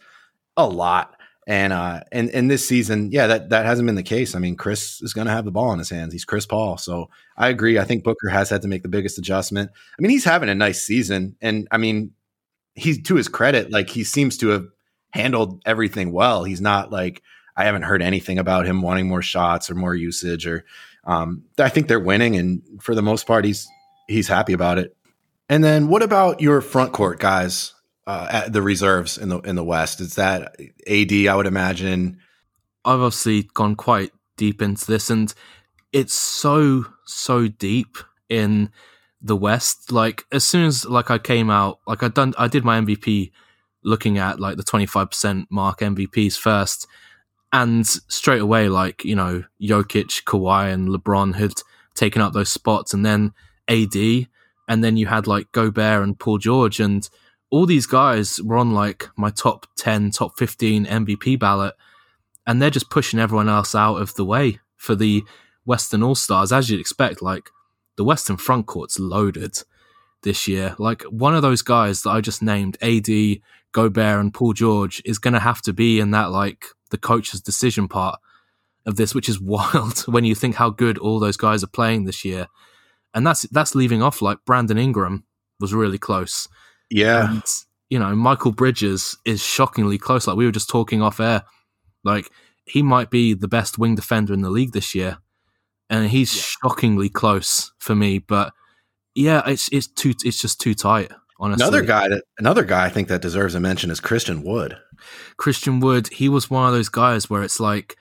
a lot. And uh and and this season, yeah, that that hasn't been the case. I mean, Chris is going to have the ball in his hands. He's Chris Paul, so I agree. I think Booker has had to make the biggest adjustment. I mean, he's having a nice season, and I mean, he's to his credit, like he seems to have handled everything well. He's not like I haven't heard anything about him wanting more shots or more usage, or um, I think they're winning, and for the most part, he's he's happy about it. And then, what about your front court guys? uh, at the reserves in the in the West? Is that AD? I would imagine. I've obviously gone quite deep into this, and it's so so deep in the West. Like as soon as like I came out, like I done, I did my MVP looking at like the twenty five percent mark MVPs first, and straight away, like you know, Jokic, Kawhi, and LeBron had taken up those spots, and then AD, and then you had like Gobert and Paul George, and all these guys were on like my top 10, top 15 MVP ballot, and they're just pushing everyone else out of the way for the Western All Stars, as you'd expect. Like the Western front court's loaded this year. Like one of those guys that I just named, AD, Gobert, and Paul George, is going to have to be in that like the coach's decision part of this, which is wild when you think how good all those guys are playing this year. And that's that's leaving off like Brandon Ingram was really close. Yeah. And, you know, Mikal Bridges is shockingly close. Like we were just talking off air. Like he might be the best wing defender in the league this year. And he's yeah. shockingly close for me. But yeah, it's it's too it's just too tight. Honestly. Another guy that another guy I think that deserves a mention is Christian Wood. Christian Wood, he was one of those guys where it's like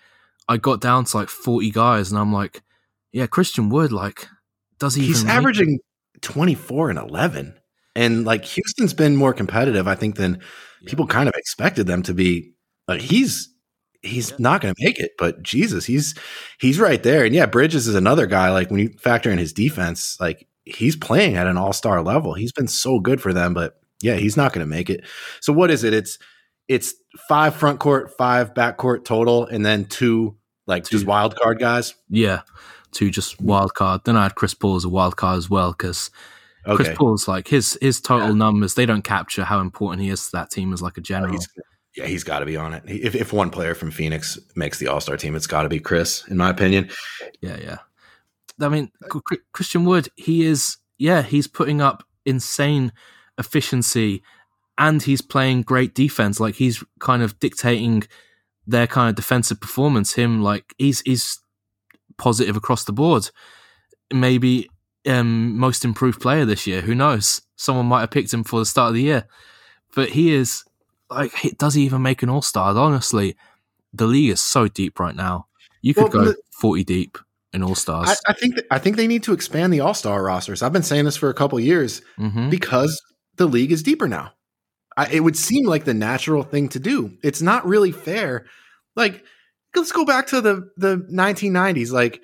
I got down to like forty guys and I'm like, yeah, Christian Wood, like, does he? He's averaging twenty four and eleven. And like Houston's been more competitive, I think, than yeah. people kind of expected them to be. Like he's he's yeah. not going to make it, but Jesus, he's he's right there. And yeah, Bridges is another guy. Like when you factor in his defense, like he's playing at an all star level. He's been so good for them, but yeah, he's not going to make it. So what is it? It's it's five front court, five back court total, and then two like two. just wild card guys. Yeah, two just wild card. Then I had Chris Paul as a wild card as well because Okay. Chris Paul's like his his total yeah. numbers they don't capture how important he is to that team as like a oh, general. he's, yeah, he's got to be on it. If if one player from Phoenix makes the All Star team, it's got to be Chris, in my opinion. Yeah, yeah. I mean, Christian Wood, he is yeah, he's putting up insane efficiency, and he's playing great defense. Like he's kind of dictating their kind of defensive performance. Him like he's he's positive across the board. Maybe um, most improved player this year. Who knows? Someone might have picked him for the start of the year, but he is like, does he even make an All Star? Honestly, the league is so deep right now. You could well, go the, forty deep in All Stars. I, I, think th- I think they need to expand the All Star rosters. I've been saying this for a couple years mm-hmm. because the league is deeper now. I, it would seem like the natural thing to do. It's not really fair. Like, let's go back to the the 1990s. Like,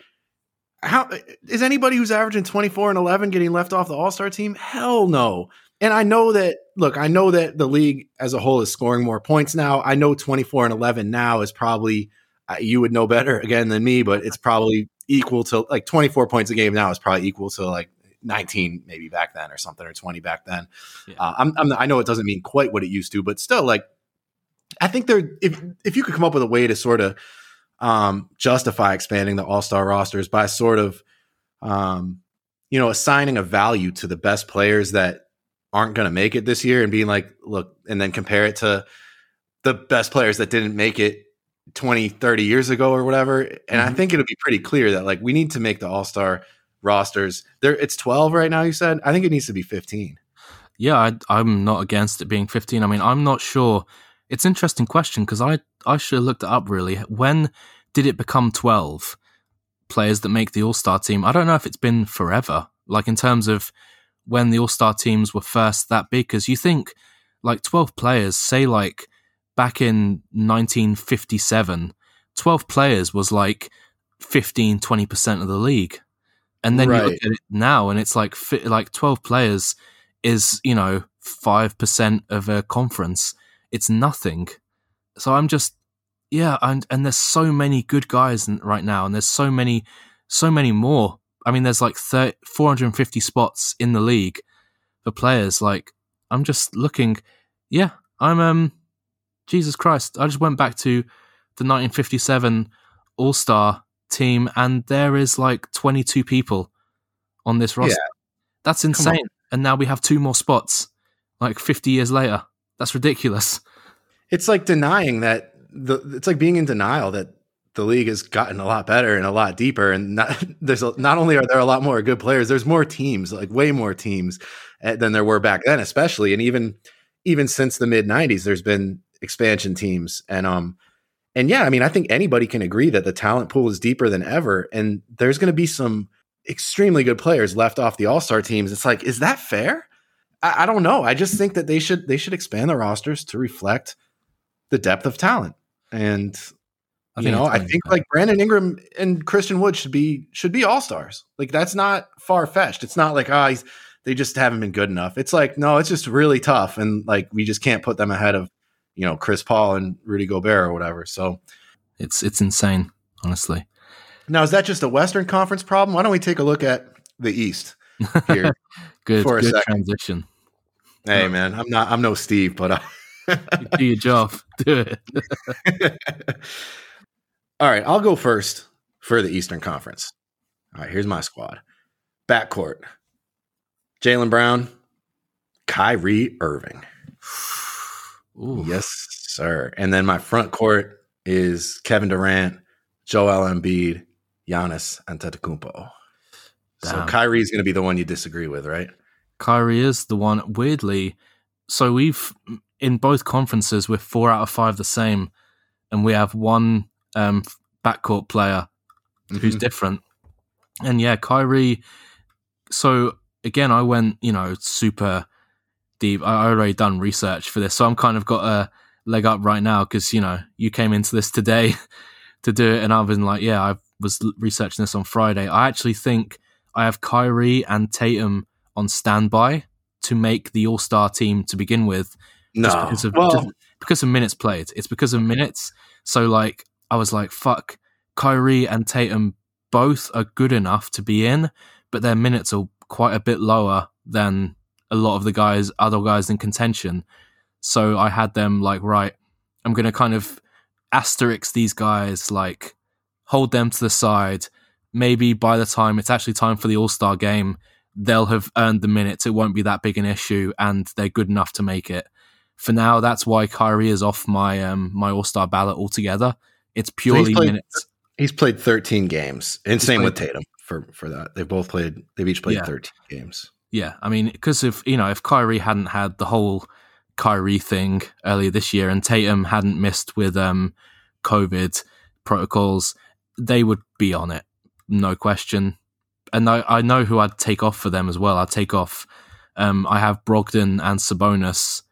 how is anybody who's averaging 24 and 11 getting left off the All Star team? Hell no. And I know that. Look, I know that the league as a whole is scoring more points now. I know 24 and 11 now is probably uh, you would know better again than me, but it's probably equal to like 24 points a game now is probably equal to like 19 maybe back then or something or 20 back then. Yeah. Uh, I'm, I'm, i know it doesn't mean quite what it used to, but still like I think there if if you could come up with a way to sort of um, justify expanding the All Star rosters by sort of um, you know assigning a value to the best players that aren't going to make it this year and being like look and then compare it to the best players that didn't make it 20 30 years ago or whatever and mm-hmm. i think it'll be pretty clear that like we need to make the all-star rosters. There, it's twelve right now. You said. I think it needs to be fifteen. Yeah, I, am not against it being fifteen. I mean, I'm not sure. It's an interesting question because I I should have looked it up. Really, when did it become twelve players that make the All Star team? I don't know if it's been forever. Like in terms of when the All Star teams were first that big, because you think like twelve players, say like back in 1957, 12 players was like 15 20% of the league and then right. you look at it now, and it's like like twelve players is you know five percent of a conference. It's nothing. So I'm just yeah, and and there's so many good guys right now, and there's so many so many more. I mean, there's like 30, 450 spots in the league for players. Like I'm just looking. Yeah, I'm um Jesus Christ. I just went back to the 1957 All Star team, and there is like 22 people on this roster. Yeah. That's insane. And now we have two more spots, like 50 years later. That's ridiculous. It's like denying that the. It's like being in denial that the league has gotten a lot better and a lot deeper. And not, there's a, not only are there a lot more good players, there's more teams, like way more teams eh, than there were back then, especially. And even even since the mid '90s, there's been expansion teams, and um, and yeah, I mean, I think anybody can agree that the talent pool is deeper than ever, and there's going to be some extremely good players left off the All Star teams. It's like, is that fair? I, I, don't know. I just think that they should they should expand the rosters to reflect the depth of talent. And I you know, I think like Brandon Ingram and Christian Wood should be should be All Stars. Like that's not far fetched. It's not like oh they just haven't been good enough. It's like no, it's just really tough, and like we just can't put them ahead of you know Chris Paul and Rudy Gobert or whatever. So it's it's insane, honestly. Now is that just a Western Conference problem? Why don't we take a look at the East here? good, for a good second. transition. Hey man, I'm not I'm no Steve, but uh, do your job. Do it. All right, I'll go first for the Eastern Conference. All right, here's my squad. Backcourt. Jaylen Brown, Kyrie Irving. Ooh. Yes, sir. And then my front court is Kevin Durant, Joel Embiid, Giannis Antetokounmpo. Damn. So Kyrie is going to be the one you disagree with, right? Kyrie is the one. Weirdly, so we've in both conferences we're four out of five the same, and we have one um, backcourt player mm-hmm. who's different. And yeah, Kyrie. So again, I went you know super deep. I already done research for this, so I'm kind of got a leg up right now because you know you came into this today to do it, and I've been like, yeah, I was researching this on Friday. I actually think I have Kyrie and Tatum on standby to make the All Star team to begin with. No, because of, well, because of minutes played. It's because of minutes. So like, I was like, fuck, Kyrie and Tatum both are good enough to be in, but their minutes are quite a bit lower than a lot of the guys, other guys in contention. So I had them like, right, I'm going to kind of asterisk these guys, like hold them to the side. Maybe by the time it's actually time for the All Star game, they'll have earned the minutes. It won't be that big an issue, and they're good enough to make it. For now, that's why Kyrie is off my um, my All Star ballot altogether. It's purely so he's played, minutes. He's played 13 games, and he's same played, with Tatum for for that. They've both played. They've each played yeah. 13 games. Yeah, I mean, because if you know, if Kyrie hadn't had the whole Kyrie thing earlier this year and Tatum hadn't missed with um, COVID protocols, they would be on it, no question. And I, I know who I'd take off for them as well. I'd take off. Um, I have Brogdon and Sabonis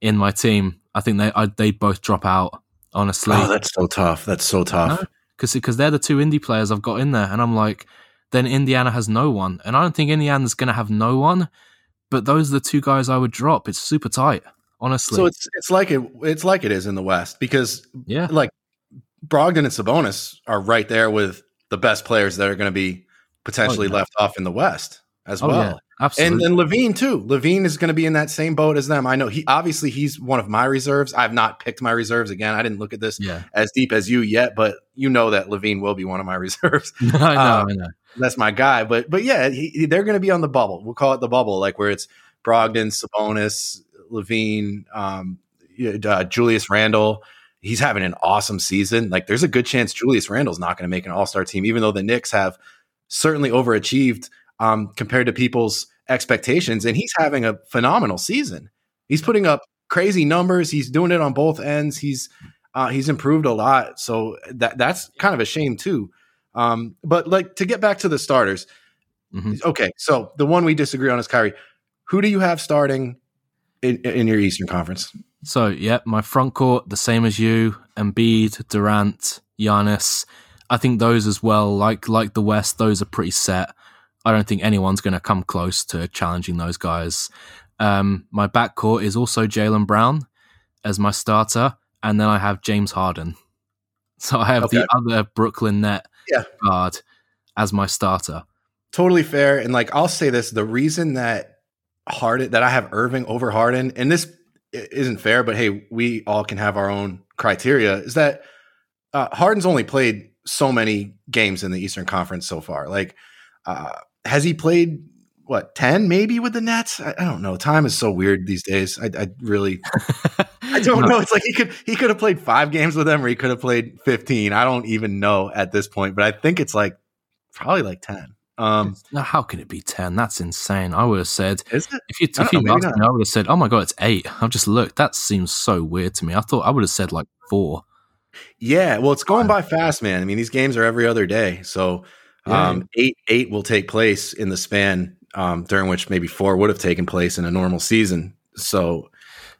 in my team. I think they I, they both drop out. Honestly, oh, that's so tough. That's so tough. Because because they're the two indie players I've got in there, and I'm like, then Indiana has no one, and I don't think Indiana's going to have no one. But those are the two guys I would drop. It's super tight, honestly. So it's it's like it it's like it is in the West because yeah, like Brogdon and Sabonis are right there with the best players that are going to be oh, potentially oh, yeah. left off in the West as oh, well. Yeah, absolutely. And, then LaVine too. LaVine is going to be in that same boat as them. I know he obviously he's one of my reserves. I've not picked my reserves again. I didn't look at this yeah. as deep as you yet, but you know that LaVine will be one of my reserves. I know, um, I know. That's my guy. But but yeah, he, they're going to be on the bubble. We'll call it the bubble, like where it's Brogdon, Sabonis, LaVine, um, uh, Julius Randle he's having an awesome season. Like there's a good chance Julius Randle's not going to make an all-star team, even though the Knicks have certainly overachieved um, compared to people's expectations. And he's having a phenomenal season. He's putting up crazy numbers. He's doing it on both ends. He's uh, he's improved a lot. So that that's kind of a shame too. Um, but like to get back to the starters. Mm-hmm. Okay, so the one we disagree on is Kyrie. Who do you have starting in, in your Eastern Conference? So, yeah, my front court, the same as you Embiid, Durant, Giannis. I think those as well, like like the West, those are pretty set. I don't think anyone's going to come close to challenging those guys. Um, my backcourt is also Jaylen Brown as my starter, and then I have James Harden. So I have okay. the other Brooklyn Net yeah. guard as my starter. Totally fair. And like I'll say this: the reason that Harden that I have Irving over Harden, and this isn't fair, but hey, we all can have our own criteria. Is that uh, Harden's only played so many games in the Eastern Conference so far? Like, uh, has he played what ten maybe with the Nets? I, I, don't know. Time is so weird these days. I, I really, I don't no. know. It's like he could he could have played five games with them, or he could have played fifteen. I don't even know at this point, but I think it's like probably like ten. Um, now, how can it be ten? That's insane. I would have said is it? if you if you asked me, I would have said, "Oh my god, it's eight. I've just looked. That seems so weird to me. I thought I would have said like four. Yeah, well, it's going by fast, man. I mean, these games are every other day, so um, eight eight will take place in the span um, during which maybe four would have taken place in a normal season. So,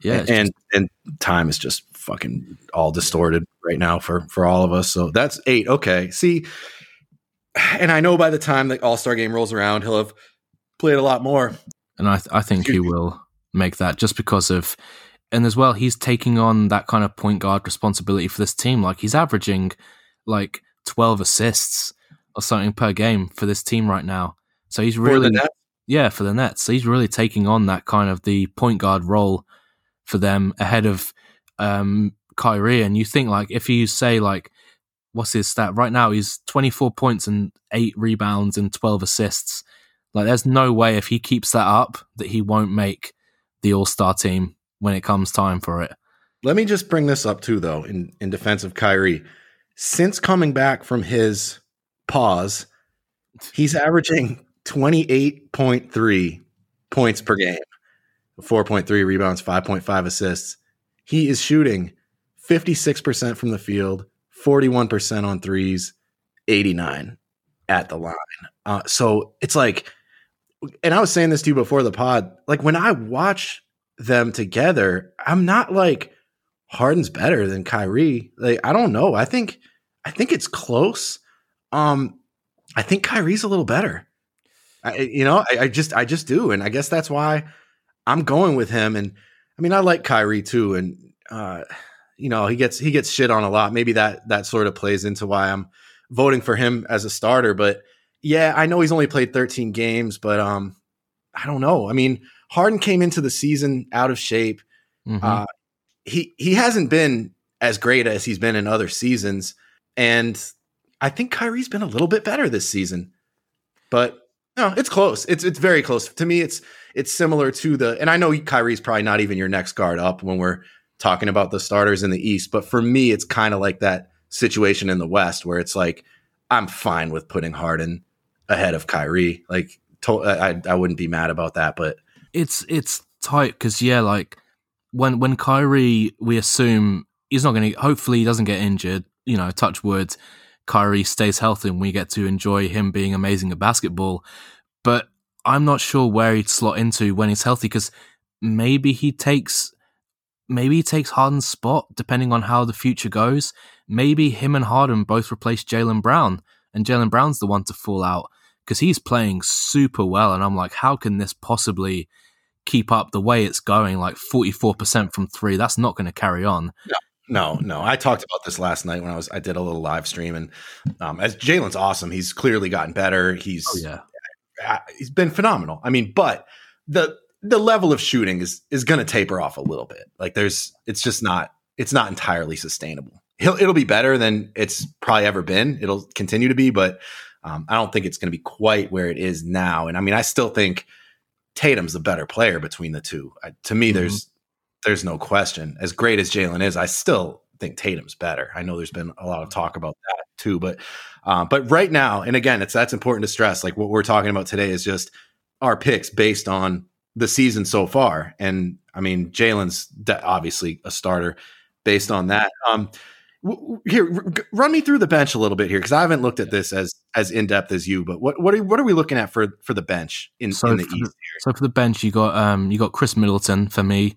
yeah, and just- and time is just fucking all distorted right now for for all of us. So that's eight. Okay, see and I know by the time the All Star game rolls around, he'll have played a lot more. And I, th- I think he will make that just because of, and as well, he's taking on that kind of point guard responsibility for this team. Like he's averaging like 12 assists or something per game for this team right now. So he's really, for yeah, for the Nets. So he's really taking on that kind of the point guard role for them ahead of um, Kyrie. And you think like if you say like what's his stat right now? He's 24 points and eight rebounds and 12 assists. Like, there's no way if he keeps that up that he won't make the All Star team when it comes time for it. Let me just bring this up too, though, in, in defense of Kyrie. Since coming back from his pause, he's averaging 28.3 points per game, 4.3 rebounds, 5.5 assists. He is shooting 56% from the field, 41% on threes, 89 at the line. Uh, so it's like, and I was saying this to you before the pod, like when I watch them together, I'm not like Harden's better than Kyrie. Like, I don't know. I think, I think it's close. Um, I think Kyrie's a little better. I, you know, I, I just, I just do. And I guess that's why I'm going with him. And I mean, I like Kyrie too. And, uh, you know he gets he gets shit on a lot. Maybe that that sort of plays into why I'm voting for him as a starter. But yeah, I know he's only played 13 games, but um, I don't know. I mean, Harden came into the season out of shape. Mm-hmm. Uh, he he hasn't been as great as he's been in other seasons, and I think Kyrie's been a little bit better this season. But no, it's close. It's it's very close to me. It's it's similar to the, and I know Kyrie's probably not even your next guard up when we're talking about the starters in the East. But for me, it's kind of like that situation in the West where it's like I'm fine with putting Harden ahead of Kyrie. Like to- I I wouldn't be mad about that. But it's it's tight because yeah, like when when Kyrie, we assume he's not going to. Hopefully, he doesn't get injured. You know, touch wood. Kyrie stays healthy, and we get to enjoy him being amazing at basketball. But I'm not sure where he'd slot into when he's healthy because maybe he takes maybe he takes Harden's spot depending on how the future goes. Maybe him and Harden both replace Jaylen Brown, and Jaylen Brown's the one to fall out because he's playing super well. And I'm like, how can this possibly keep up the way it's going? Like 44% from three, that's not going to carry on. No, no. I talked about this last night when I was I did a little live stream, and um, as Jaylen's awesome, he's clearly gotten better. He's Oh yeah, he's been phenomenal. I mean, but the the level of shooting is is going to taper off a little bit. Like there's, it's just not it's not entirely sustainable. He'll, it'll be better than it's probably ever been. It'll continue to be, but um, I don't think it's going to be quite where it is now. And I mean, I still think Tatum's the better player between the two. I, to me, Mhm. there's there's no question. As great as Jaylen is, I still think Tatum's better. I know there's been a lot of talk about that too, but um, but right now, and again, it's that's important to stress. Like what we're talking about today is just our picks based on the season so far. And I mean, Jaylen's de- obviously a starter based on that. Um, w- here, r- run me through the bench a little bit here because I haven't looked at this as as in depth as you. But what what are what are we looking at for for the bench in, So in the East? So for the bench, you got um you got Khris Middleton for me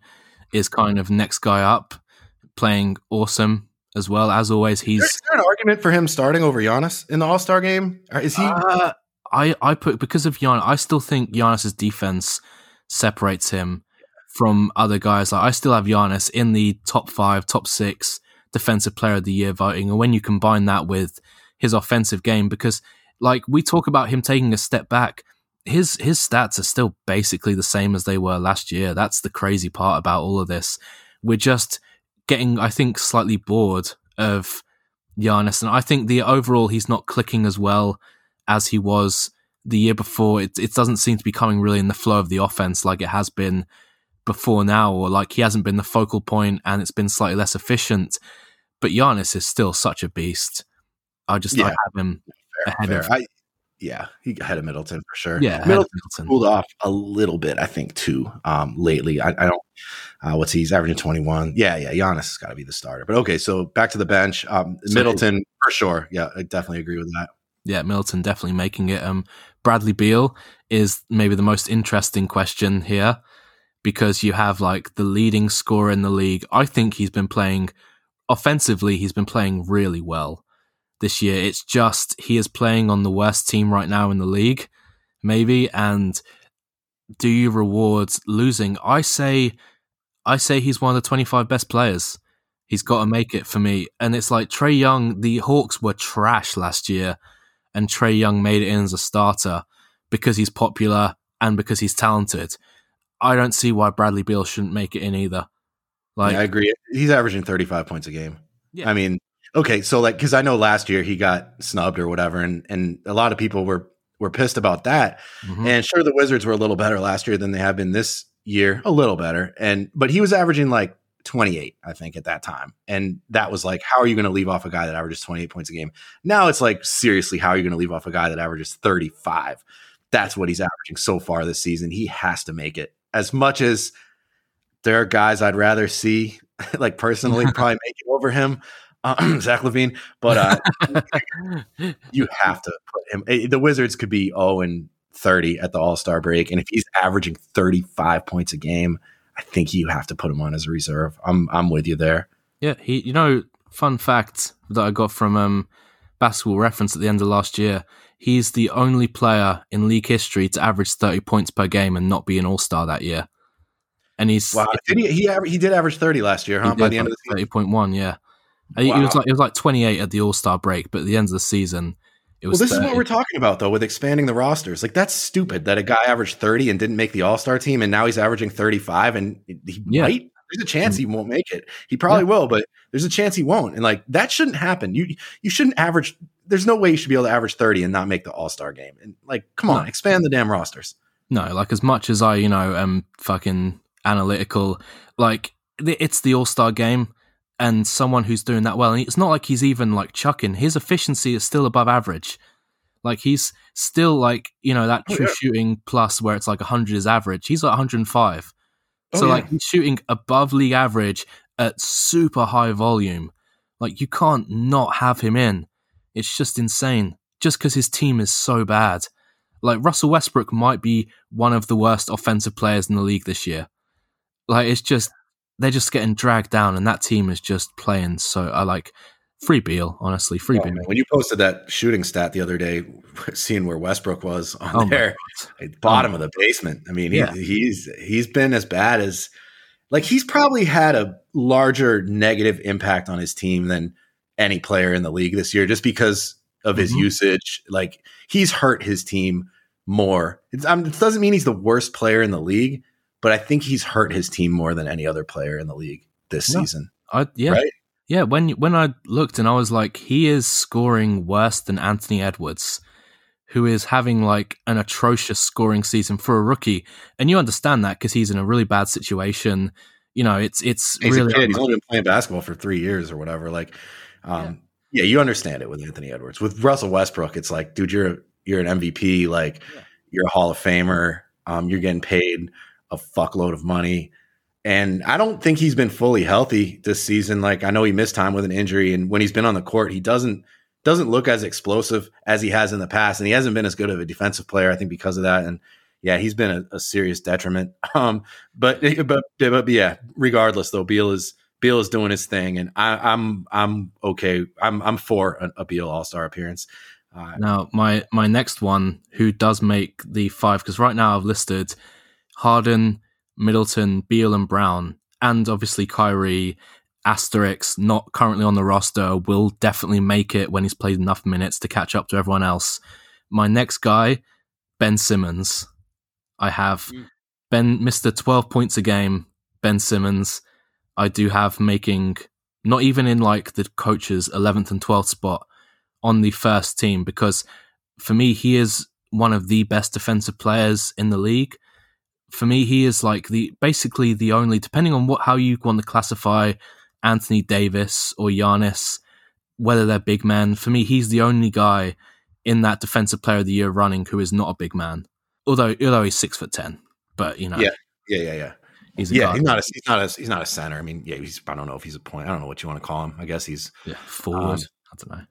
is kind of next guy up, playing awesome as well as always. He's Is there an argument for him starting over Giannis in the All Star game? Or Is he? Uh, I I put because of Giannis. I still think Giannis's defense separates him from other guys. Like I still have Giannis in the top five, top six defensive player of the year voting, and when you combine that with his offensive game, because like we talk about him taking a step back. His his stats are still basically the same as they were last year. That's the crazy part about all of this. We're just getting, I think, slightly bored of Giannis, and I think the overall he's not clicking as well as he was the year before. It it doesn't seem to be coming really in the flow of the offense like it has been before now, or like he hasn't been the focal point and it's been slightly less efficient. But Giannis is still such a beast. I just I Yeah. have him ahead fair. of I, yeah, he ahead of Middleton for sure. yeah, Middleton Middleton. cooled off a little bit, I think, too. Um, lately, I, I don't. Uh, what's he? He's averaging twenty one. Yeah, yeah. Giannis has got to be the starter. But okay, so back to the bench. Um, So- Middleton for sure. Yeah, I definitely agree with that. yeah, Middleton definitely making it. Um, Bradley Beal is maybe the most interesting question here because you have like the leading scorer in the league. I think he's been playing offensively. He's been playing really well this year. It's just he is playing on the worst team right now in the league, maybe. And do you reward losing? I say, I say he's one of the twenty-five best players. He's got to make it for me. And it's like Trae Young. The Hawks were trash last year and Trae Young made it in as a starter because he's popular and because he's talented. I don't see why Bradley Beal shouldn't make it in either. Like, yeah, I agree. He's averaging thirty five points a game. Yeah. I mean, okay, so like because I know last year he got snubbed or whatever, and and a lot of people were were pissed about that. mhm. And sure, the Wizards were a little better last year than they have been this year, a little better. And but he was averaging like 28, I think, at that time. And that was like, how are you going to leave off a guy that averages 28 points a game? Now it's like, seriously, how are you going to leave off a guy that averages 35? That's what he's averaging so far this season. He has to make it. As much as there are guys I'd rather see, like personally, probably make it over him, uh, Zach LaVine. But uh, you have to put him. eh, The Wizards could be 0 and 30 at the All Star break, and if he's averaging 35 points a game, I think you have to put him on as a reserve. I'm I'm with you there. yeah, he. You know, fun fact that I got from um, Basketball Reference at the end of last year. He's the only player in league history to average thirty points per game and not be an All Star that year. And he's Wow, did he he, he did average 30 last year, huh? By the end of the season. thirty point one, yeah. Think It was like it was like twenty eight at the All Star break, but at the end of the season, it was. Well, this is what we're talking about though with expanding the rosters. Like that's stupid that a guy averaged 30 and didn't make the All Star team, and now he's averaging 35, and he Yeah. might. There's a chance he won't make it. He probably will, but there's a chance he won't. And like that shouldn't happen. You you shouldn't average. There's no way you should be able to average 30 and not make the All Star game. And like, come on, No. expand the damn rosters. No, like as much as I, you know, am fucking analytical, like it's the All Star game, and someone who's doing that well, and it's not like he's even like chucking. His efficiency is still above average. Like he's still like you know that Oh, true yeah. shooting plus where it's like hundred is average. He's like 105. so yeah. like he's shooting above league average at super high volume. Like you can't not have him in. It's just insane. Just because his team is so bad. Like Russell Westbrook might be one of the worst offensive players in the league this year. Like it's just they're just getting dragged down, and that team is just playing. So I like free Beal, honestly, free oh, Beal. When you posted that shooting stat the other day, seeing where Westbrook was on oh there, bottom oh. of the basement. I mean, yeah. he's he's been as bad as like he's probably had a larger negative impact on his team than any player in the league this year, just because of his mm-hmm. usage. Like he's hurt his team more. Um, it doesn't mean he's the worst player in the league, but I think he's hurt his team more than any other player in the league this no, season. I, yeah, right? yeah. When when I looked and I was like, he is scoring worse than Anthony Edwards, who is having like an atrocious scoring season for a rookie, and you understand that because he's in a really bad situation. You know, it's it's he's really a kid. He's only been playing basketball for three years or whatever. Like, um, yeah. yeah. you understand it with Anthony Edwards. With Russell Westbrook, it's like, dude, you're you're an MVP. Like, yeah. you're a Hall of Famer. Um, you're getting paid a fuckload of money. And I don't think he's been fully healthy this season. Like I know he missed time with an injury, and when he's been on the court, he doesn't doesn't look as explosive as he has in the past, and he hasn't been as good of a defensive player. I think because of that, and yeah, he's been a, a serious detriment. Um, but but but yeah, regardless though, Beal is Beal is doing his thing, and I, am I'm, I'm okay. I'm I'm for a, a Beal All Star appearance. Uh, now my my next one, who does make the five, because right now I've listed Harden, Middleton, Beal, and Brown, and obviously Kyrie, Asterix, not currently on the roster, will definitely make it when he's played enough minutes to catch up to everyone else. My next guy, Ben Simmons. I have mm. Ben, Mr. 12 points a game, Ben Simmons. I do have making, not even in like the coach's 11th and 12th spot on the first team, because for me, he is one of the best defensive players in the league for me, he is like the basically the only, depending on what how you want to classify Anthony Davis or Giannis, whether they're big men. For me, he's the only guy in that Defensive Player of the Year running who is not a big man. Although although he's six foot ten, but you know, yeah, yeah, yeah, yeah. He's yeah, he's not a he's not a he's not a center. I mean, yeah, he's I don't know if he's a point. I don't know what you want to call him. I guess he's yeah forward. Um, I don't know.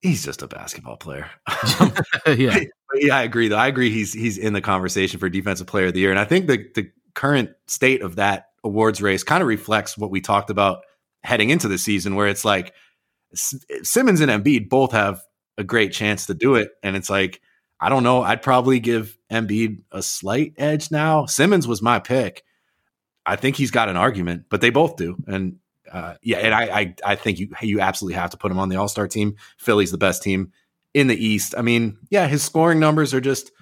He's just a basketball player. yeah, yeah, I agree. Though I agree, he's he's in the conversation for defensive player of the year, and I think the the current state of that awards race kind of reflects what we talked about heading into the season, where it's like Simmons and Embiid both have a great chance to do it, and it's like I don't know. I'd probably give Embiid a slight edge now. Simmons was my pick. I think he's got an argument, but they both do, and uh, yeah, and I, I I think you you absolutely have to put him on the All Star team. Philly's the best team in the East. I mean, yeah, his scoring numbers are just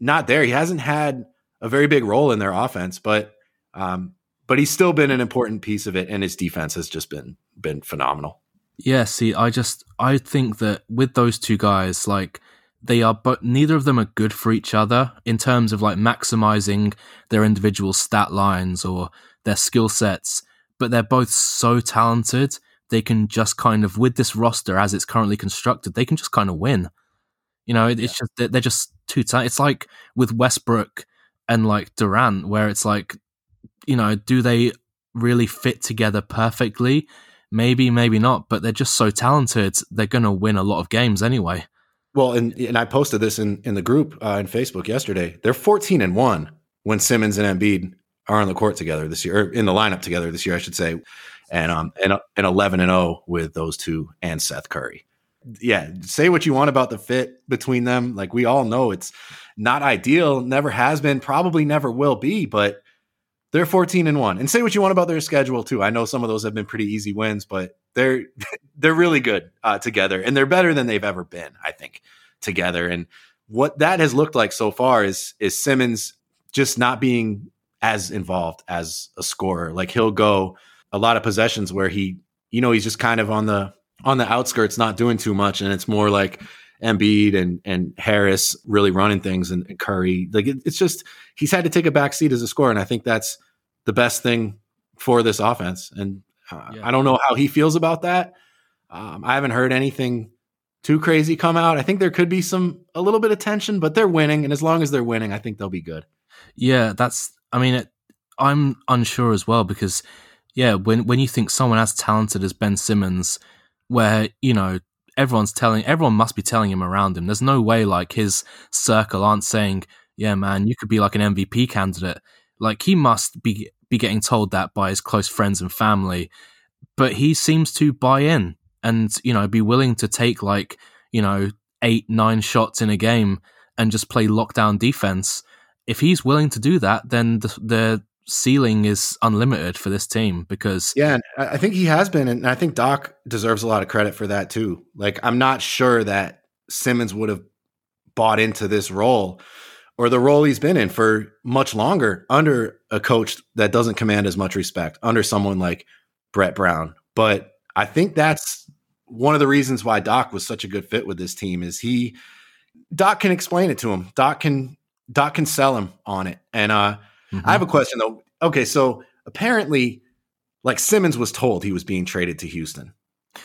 not there. He hasn't had a very big role in their offense, but um, but he's still been an important piece of it, and his defense has just been been phenomenal. Yeah, see, I just I think that with those two guys, like they are, but neither of them are good for each other in terms of like maximizing their individual stat lines or their skill sets. But they're both so talented they can just kind of with this roster as it's currently constructed, they can just kind of win. You know, it, yeah. it's just they're just too tight. It's like with Westbrook and like Durant, where it's like, you know, do they really fit together perfectly? Maybe, maybe not, but they're just so talented. They're going to win a lot of games anyway. Well, and and I posted this in in the group uh, in Facebook yesterday. They're fourteen and one when Simmons and Embiid are on the court together this year, or in the lineup together this year, I should say and um and and eleven and zero with those two and Seth Curry. Yeah, say what you want about the fit between them. Like we all know, it's not ideal. Never has been. Probably never will be. But they're fourteen and one. And say what you want about their schedule too. I know some of those have been pretty easy wins, but they're they're really good uh, together, and they're better than they've ever been. I think together. And what that has looked like so far is is Simmons just not being as involved as a scorer. Like he'll go a lot of possessions where he, you know, he's just kind of on the on the outskirts, not doing too much, and it's more like Embiid and and Harris really running things, and, and Curry. Like it, it's just he's had to take a back seat as a scorer, and I think that's the best thing for this offense. And uh, yeah. I don't know how he feels about that. Um, I haven't heard anything too crazy come out. I think there could be some a little bit of tension, but they're winning, and as long as they're winning, I think they'll be good. Yeah, that's. I mean, it, I'm unsure as well because yeah, when when you think someone as talented as Ben Simmons, where you know everyone's telling everyone must be telling him around him. There's no way like his circle aren't saying, "Yeah, man, you could be like an MVP candidate." Like he must be be getting told that by his close friends and family, but he seems to buy in and you know be willing to take like you know eight nine shots in a game and just play lockdown defense. If he's willing to do that, then the, the ceiling is unlimited for this team because yeah i think he has been and i think doc deserves a lot of credit for that too. Like i'm not sure that simmons would have bought into this role or the role he's been in for much longer under a coach that doesn't command as much respect under someone like brett brown. But i think that's one of the reasons why doc was such a good fit with this team is he doc can explain it to him. Doc can doc can sell him on it. And uh Mm-hmm. I have a question though. Okay, so apparently, like Simmons was told he was being traded to Houston.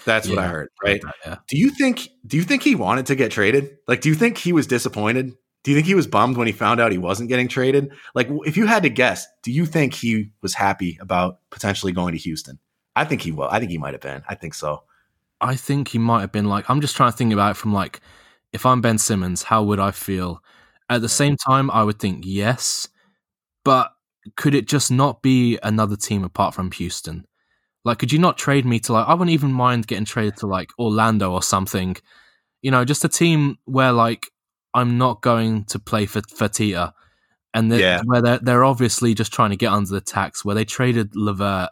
That's yeah, what I heard, right? yeah. Do you think do you think he wanted to get traded? Like do you think he was disappointed? Do you think he was bummed when he found out he wasn't getting traded? Like if you had to guess, do you think he was happy about potentially going to Houston? I think he will. I think he might have been. I think so. I think he might have been like I'm just trying to think about it from like if I'm Ben Simmons, how would I feel? At the same time, I would think yes, but could it just not be another team apart from Houston? Like, could you not trade me to like? I wouldn't even mind getting traded to like Orlando or something. You know, just a team where like I'm not going to play for Fertitta, and yeah. where they're they're obviously just trying to get under the tax. Where they traded Levert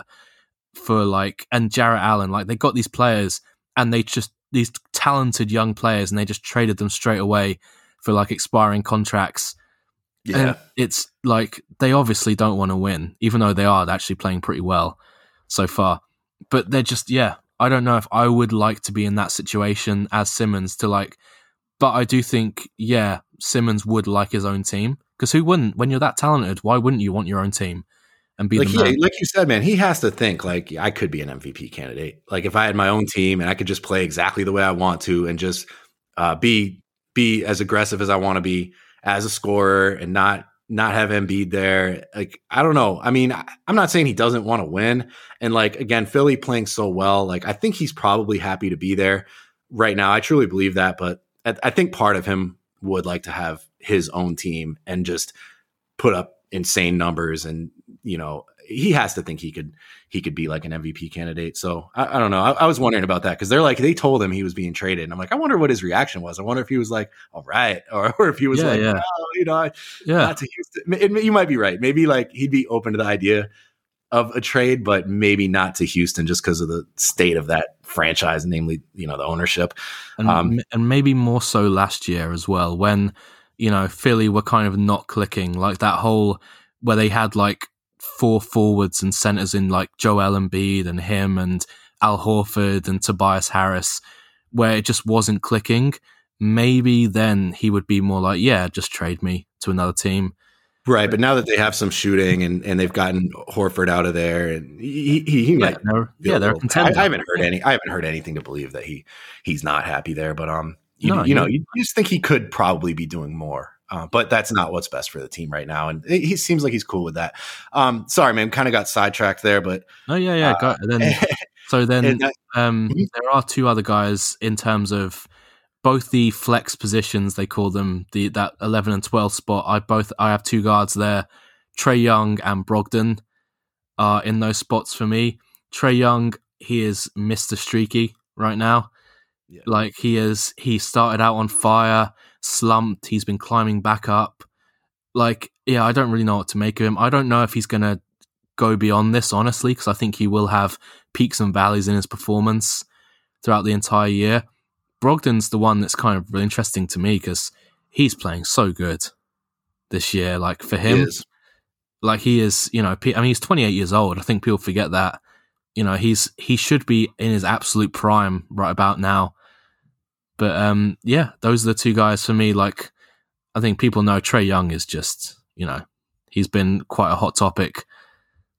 for like and Jarrett Allen, like they got these players and they just these talented young players, and they just traded them straight away for like expiring contracts yeah. And it's like they obviously don't want to win, even though they are actually playing pretty well so far. But they're just, yeah, I don't know if I would like to be in that situation as Simmons to like, but I do think, yeah, Simmons would like his own team. Because who wouldn't? When you're that talented, why wouldn't you want your own team? And be like, he, like you said, man, he has to think like I could be an MVP candidate. Like if I had my own team and I could just play exactly the way I want to and just uh, be be as aggressive as I want to be, as a scorer and not not have Embiid there. Like I don't know. I mean, I'm not saying he doesn't want to win. And like again, Philly playing so well. Like I think he's probably happy to be there right now. I truly believe that. But I, I think part of him would like to have his own team and just put up insane numbers and you know he has to think he could he could be like an MVP candidate. So I, I don't know. I, I, was wondering about that because they're like they told him he was being traded, and I'm like, I wonder what his reaction was. I wonder if he was like, all right, or, or if he was yeah, like, yeah. Oh, you know, yeah, not to Houston. It, you might be right. Maybe like he'd be open to the idea of a trade, but maybe not to Houston just because of the state of that franchise, namely, you know, the ownership, and, um, and maybe more so last year as well when you know Philly were kind of not clicking, like that whole where they had like four forwards and centers in like Joel Embiid and him and Al Horford and Tobias Harris, where it just wasn't clicking, maybe then he would be more like, yeah, just trade me to another team. Right, but now that they have some shooting and, and they've gotten Horford out of there, and he he, he yeah, might they're, yeah they're content. I, I, haven't heard any. I haven't heard anything to believe that he he's not happy there. But um, you, no, you know, you just think he could probably be doing more. Uh, but that's not what's best for the team right now, and he seems like he's cool with that. Um, sorry, man, kind of got sidetracked there, but oh yeah, yeah. Uh, then, so then, that, um, mm-hmm. there are two other guys in terms of both the flex positions. They call them the that eleven and twelve spot. I both I have two guards there, Trae Young and Brogdon, are in those spots for me. Trae Young, he is Mister Streaky right now. Yeah. Like he is, he started out on fire slumped. He's been climbing back up. Like, yeah, I don't really know what to make of him. I don't know if he's going to go beyond this, honestly, because I think he will have peaks and valleys in his performance throughout the entire year. Brogdon's the one that's kind of really interesting to me because he's playing so good this year. Like, for him, like, he is, you know, I mean, he's 28 years old. I think people forget that. You know, he's he should be in his absolute prime right about now. But um, yeah, those are the two guys for me. Like, I think people know Trae Young is just, you know, he's been quite a hot topic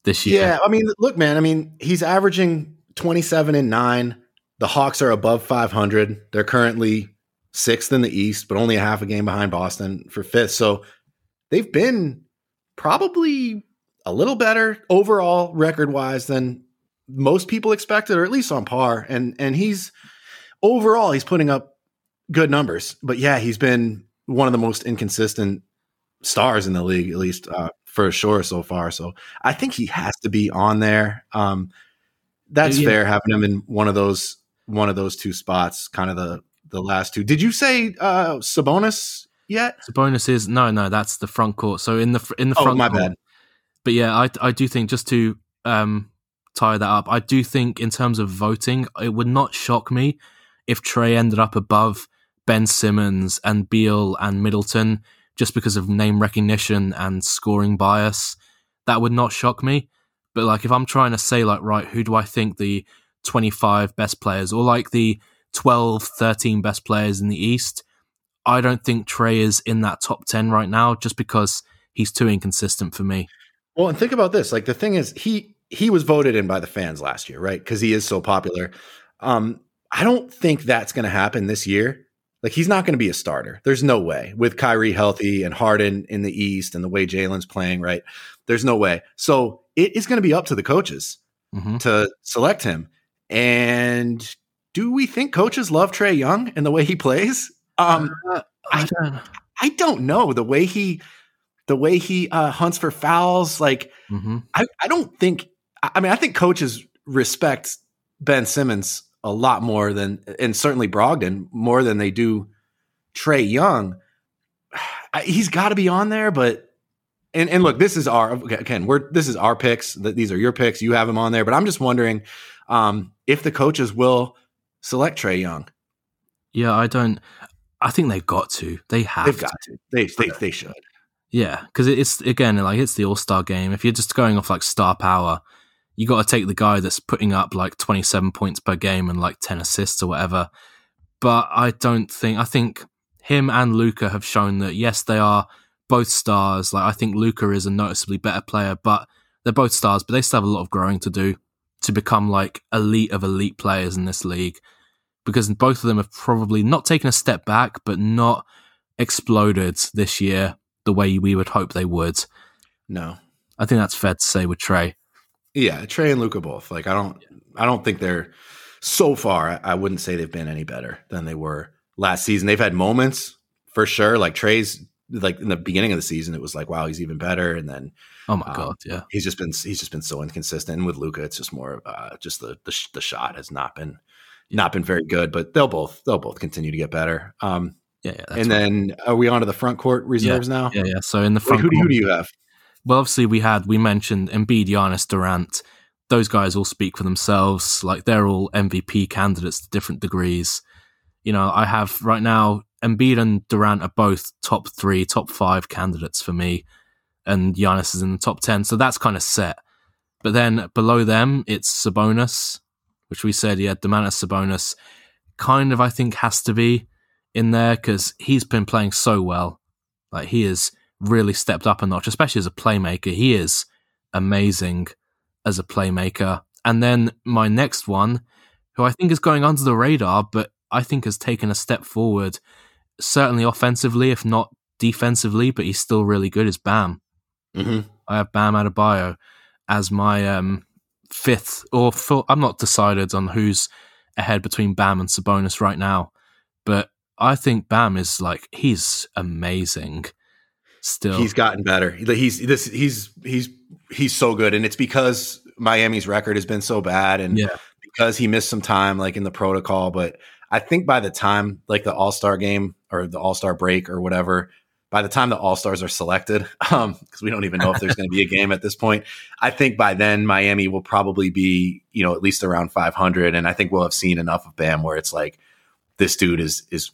this year. Yeah, I mean, look, man, I mean, he's averaging 27 and 9. The Hawks are above 500. They're currently sixth in the East, but only a half a game behind Boston for fifth. So they've been probably a little better overall record wise than most people expected, or at least on par. And and he's overall he's putting up good numbers. But yeah, he's been one of the most inconsistent stars in the league, at least uh, for sure so far. So I think he has to be on there. Um, that's yeah. fair having him in one of those one of those two spots, kind of the the last two. Did you say uh, Sabonis yet? Sabonis is no, no. That's the front court. So in the in the oh, front. my court, bad. But yeah, I I do think just to um, tie that up, I do think in terms of voting, it would not shock me if Trae ended up above Ben Simmons and Beal and Middleton just because of name recognition and scoring bias. That would not shock me. But like if I'm trying to say like right, who do I think the 25 best players or like the 12, 13 best players in the East, I don't think Trae is in that top 10 right now just because he's too inconsistent for me. Well, and think about this. Like the thing is he he was voted in by the fans last year, right? Cuz he is so popular. Um I don't think that's going to happen this year. Like he's not going to be a starter. There's no way with Kyrie healthy and Harden in the East and the way Jaylen's playing, right? There's no way. So it is going to be up to the coaches mm-hmm. to select him. And do we think coaches love Trae Young and the way he plays? Um, uh, I, don't, I don't know the way he the way he uh, hunts for fouls. Like mm-hmm. I, I don't think. I mean, I think coaches respect Ben Simmons a lot more than, and certainly Brogdon more than they do Trae Young. He's got to be on there, but and and look, this is our again, we're this is our picks. These are your picks. You have him on there, but I'm just wondering um, if the coaches will select Trae Young. Yeah, I don't. I think they've got to. They have. They've got to. They they they should. Yeah, because it's again like it's the All Star game. If you're just going off like star power, you got to take the guy that's putting up like 27 points per game and like 10 assists or whatever. But I don't think, I think him and Luka have shown that, yes, they are both stars. Like, I think Luka is a noticeably better player, but they're both stars, but they still have a lot of growing to do to become like elite of elite players in this league because both of them have probably not taken a step back, but not exploded this year the way we would hope they would. No. I think that's fair to say with Trae. Yeah, Trae and Luka both. Like I don't I don't think they're so far, I wouldn't say they've been any better than they were last season. They've had moments for sure. Like Trae's like in the beginning of the season, it was like, wow, he's even better. And then Oh my um, god, yeah. He's just been he's just been so inconsistent. And with Luka, it's just more uh, just the, the the shot has not been not been very good, but they'll both they'll both continue to get better. Um yeah, yeah and then are we on to the front court reserves yeah, now? Yeah, yeah. So in the front Wait, who, who do you have? Well, obviously we had we mentioned Embiid, Giannis, Durant. Those guys all speak for themselves. Like they're all MVP candidates to different degrees. You know, I have right now Embiid and Durant are both top three, top five candidates for me, and Giannis is in the top ten. So that's kind of set. But then below them, it's Sabonis, which we said, yeah, Domantas Sabonis, kind of I think has to be in there because he's been playing so well. Like he is really stepped up a notch, especially as a playmaker. He is amazing as a playmaker. And then my next one, who I think is going under the radar, but I think has taken a step forward, certainly offensively, if not defensively, but he's still really good, is Bam. Mm-hmm. I have Bam Adebayo as my um, fifth, or i I'm not decided on who's ahead between Bam and Sabonis right now, but I think Bam is like, he's amazing still he's gotten better. He's this he's he's he's so good, and it's because Miami's record has been so bad, and yeah. because he missed some time like in the protocol. But I think by the time like the All Star game or the All Star break or whatever, by the time the All Stars are selected, um, because we don't even know if there's going to be a game at this point, I think by then Miami will probably be you know at least around 500, and I think we'll have seen enough of Bam where it's like this dude is is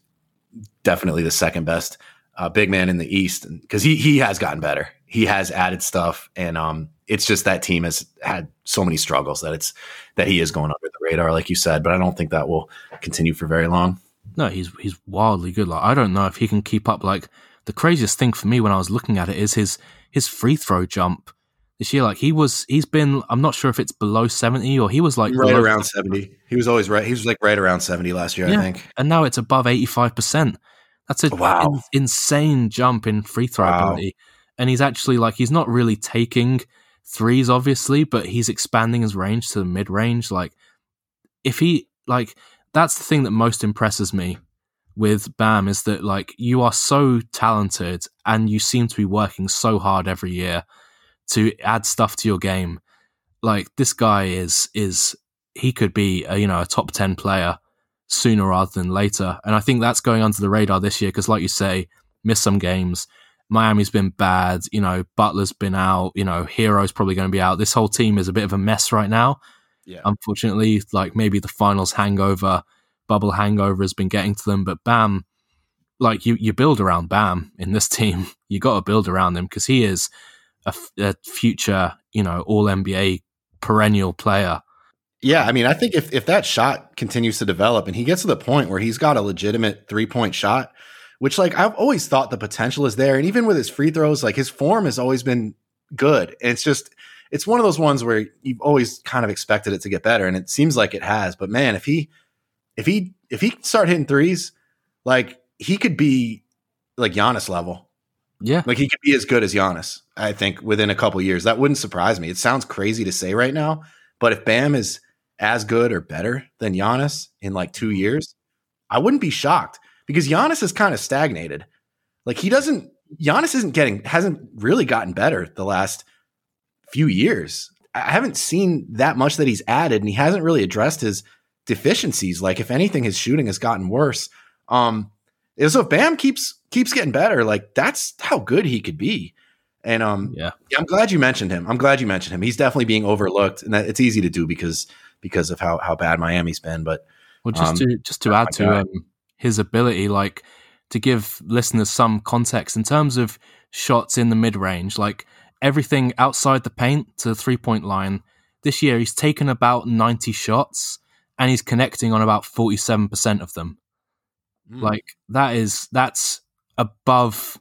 definitely the second best uh, big man in the East because he he has gotten better. He has added stuff, and um, it's just that team has had so many struggles that it's that he is going under the radar, like you said. But I don't think that will continue for very long. No, he's he's wildly good. Like I don't know if he can keep up. Like the craziest thing for me when I was looking at it is his his free throw jump this year. Like he was, he's been. I'm not sure if it's below seventy or he was like right around seventy. He was always right. He was like right around seventy last year, yeah. I think. And now it's above eighty five percent. That's a wow. in, insane jump in free throw wow. ability. And he's actually like he's not really taking threes, obviously, but he's expanding his range to the mid range. Like, if he, like, that's the thing that most impresses me with Bam is that, like, you are so talented and you seem to be working so hard every year to add stuff to your game. Like, this guy is, is, he could be, a, you know, a top 10 player sooner rather than later. And I think that's going under the radar this year because, like you say, missed some games. Miami's been bad. You know, Butler's been out. You know, Hero's probably going to be out. This whole team is a bit of a mess right now. Yeah. Unfortunately, like maybe the finals hangover, bubble hangover has been getting to them. But Bam, like you, you build around Bam in this team. You got to build around him because he is a, a future, you know, all NBA perennial player. Yeah, I mean, I think if if that shot continues to develop and he gets to the point where he's got a legitimate three point shot, which like I've always thought the potential is there, and even with his free throws, like his form has always been good. And it's just it's one of those ones where you've always kind of expected it to get better, and it seems like it has. But man, if he if he if he can start hitting threes, like he could be like Giannis level. Yeah, like he could be as good as Giannis. I think within a couple years, that wouldn't surprise me. It sounds crazy to say right now, but if Bam is as good or better than Giannis in like two years, I wouldn't be shocked because Giannis is kind of stagnated. Like he doesn't, Giannis isn't getting, hasn't really gotten better the last few years. I haven't seen that much that he's added, and he hasn't really addressed his deficiencies. Like if anything, his shooting has gotten worse. Um, so if Bam keeps keeps getting better, like that's how good he could be. And um, yeah. yeah, I'm glad you mentioned him. I'm glad you mentioned him. He's definitely being overlooked, and that, it's easy to do because because of how how bad Miami's been. But well, just um, to just to add to um, his ability, like to give listeners some context in terms of shots in the mid range, like everything outside the paint to the three point line. This year, he's taken about ninety shots, and he's connecting on about forty seven percent of them. Mm. Like that is that's above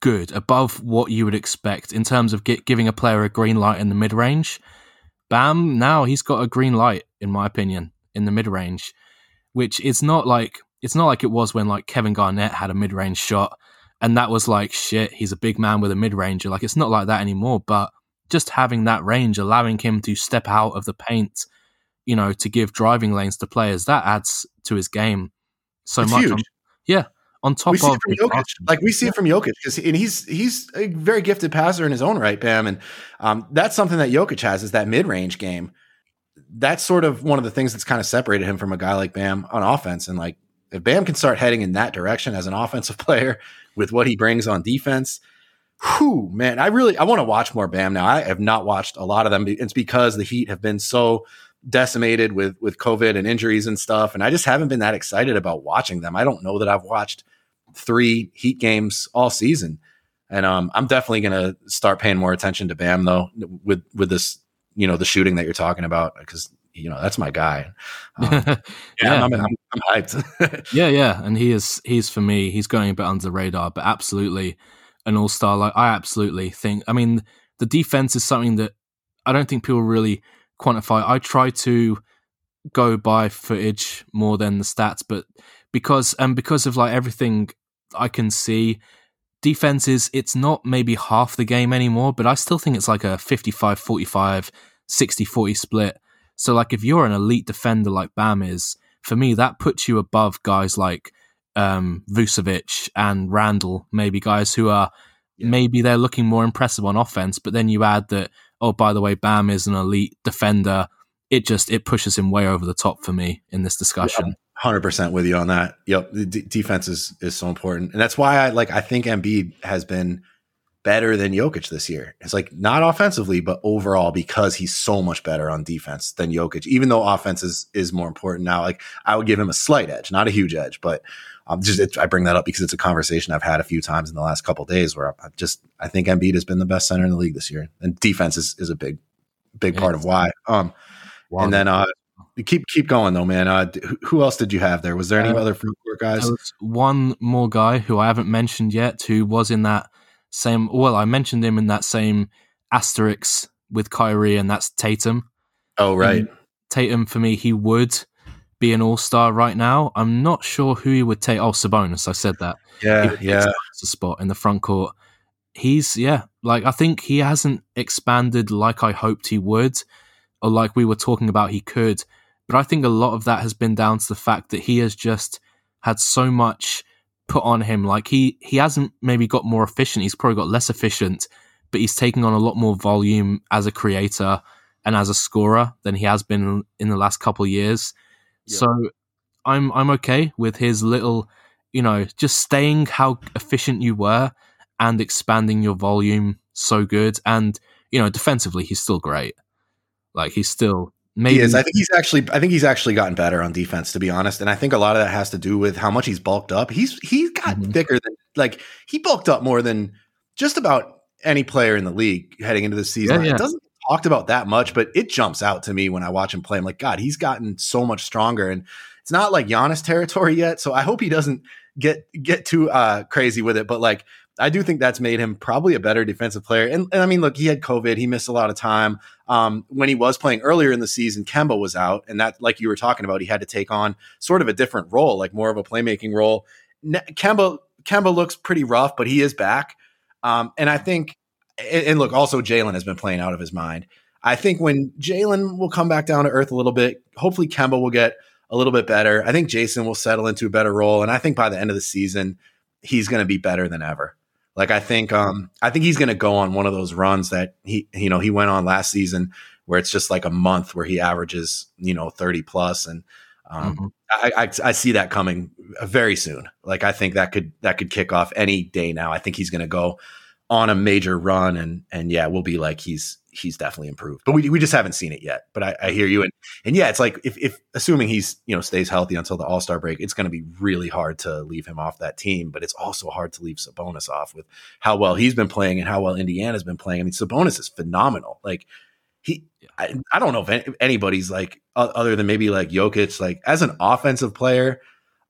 good, above what you would expect in terms of get, giving a player a green light in the mid range. Bam, now he's got a green light, in my opinion, in the mid range, which is not like it's not like it was when like Kevin Garnett had a mid range shot and that was like shit, he's a big man with a mid ranger. Like it's not like that anymore, but just having that range, allowing him to step out of the paint, you know, to give driving lanes to players, that adds to his game so it's much. yeah, on top we see of it from Jokic. like we see it from Jokic because and he's he's a very gifted passer in his own right, Bam, and um, that's something that Jokic has is that mid range game. That's sort of one of the things that's kind of separated him from a guy like Bam on offense. And like if Bam can start heading in that direction as an offensive player with what he brings on defense, whew, man, I really I want to watch more Bam now. I have not watched a lot of them. It's because the Heat have been so decimated with with COVID and injuries and stuff, and I just haven't been that excited about watching them. I don't know that I've watched three Heat games all season, and um, I'm definitely gonna start paying more attention to Bam though with with this you know the shooting that you're talking about because you know that's my guy. Um, yeah, yeah. I'm, I'm, I'm hyped. yeah, yeah, and he is he's for me. He's going a bit under the radar, but absolutely an all star. Like I absolutely think. I mean, the defense is something that I don't think people really quantify. I try to go by footage more than the stats, but because and because of like everything I can see, defenses it's not maybe half the game anymore, but I still think it's like a 55 45, 60 40 split. So like if you're an elite defender like Bam is, for me that puts you above guys like um Vucevic and Randle, maybe guys who are yeah. maybe they're looking more impressive on offense, but then you add that oh, by the way, Bam is an elite defender. It just it pushes him way over the top for me in this discussion. Hundred percent with you on that. Yep, the d- defense is is so important, and that's why I like. I think Embiid has been better than Jokic this year. It's like not offensively, but overall because he's so much better on defense than Jokic. Even though offense is is more important now, like I would give him a slight edge, not a huge edge, but um, just it, I bring that up because it's a conversation I've had a few times in the last couple days where I just I think Embiid has been the best center in the league this year, and defense is is a big big yeah. part of why. Um, wow. and then uh, keep keep going though, man. Uh, who else did you have there? Was there any uh, other front court guys? one more guy who I haven't mentioned yet, who was in that same. Well, I mentioned him in that same asterisk with Kyrie, and that's Tatum. Oh right, and Tatum for me, he would be an all star right now. I'm not sure who he would take. Oh, Sabonis. I said that. Yeah, yeah. A spot in the front court. he's yeah, like I think he hasn't expanded like I hoped he would, or like we were talking about he could. But I think a lot of that has been down to the fact that he has just had so much put on him. Like he he hasn't maybe got more efficient. He's probably got less efficient, but he's taking on a lot more volume as a creator and as a scorer than he has been in the last couple of years. Yeah. So I'm I'm okay with his little, you know, just staying how efficient you were and expanding your volume so good. And you know, defensively, he's still great. Like he's still Maybe. He is. I think he's actually. I think he's actually gotten better on defense, to be honest. And I think a lot of that has to do with how much he's bulked up. He's he's got mm-hmm. thicker than like he bulked up more than just about any player in the league heading into the season. Yeah, yeah. It doesn't talked about that much, but it jumps out to me when I watch him play. I'm like, God, he's gotten so much stronger, and it's not like Giannis territory yet. So I hope he doesn't get get too uh, crazy with it. But like I do think that's made him probably a better defensive player. And, and, I mean, look, he had COVID. He missed a lot of time. Um, when he was playing earlier in the season, Kemba was out. And that, like you were talking about, he had to take on sort of a different role, like more of a playmaking role. Ne- Kemba, Kemba looks pretty rough, but he is back. Um, and I think, and, and look, also Jaylen has been playing out of his mind. I think when Jaylen will come back down to earth a little bit, hopefully Kemba will get a little bit better. I think Jayson will settle into a better role. And I think by the end of the season, he's going to be better than ever. Like I think um I think he's going to go on one of those runs that he you know he went on last season where it's just like a month where he averages you know 30 plus and um, mm-hmm. I, I, I see that coming very soon. Like I think that could that could kick off any day now. I think he's going to go on a major run and and yeah, we'll be like he's he's definitely improved. But we we just haven't seen it yet. But I, I hear you and and yeah, it's like if if assuming he's you know stays healthy until the All Star break, it's going to be really hard to leave him off that team. But it's also hard to leave Sabonis off with how well he's been playing and how well Indiana's been playing. I mean, Sabonis is phenomenal. Like he, I, I don't know if anybody's like other than maybe like Jokic, like as an offensive player,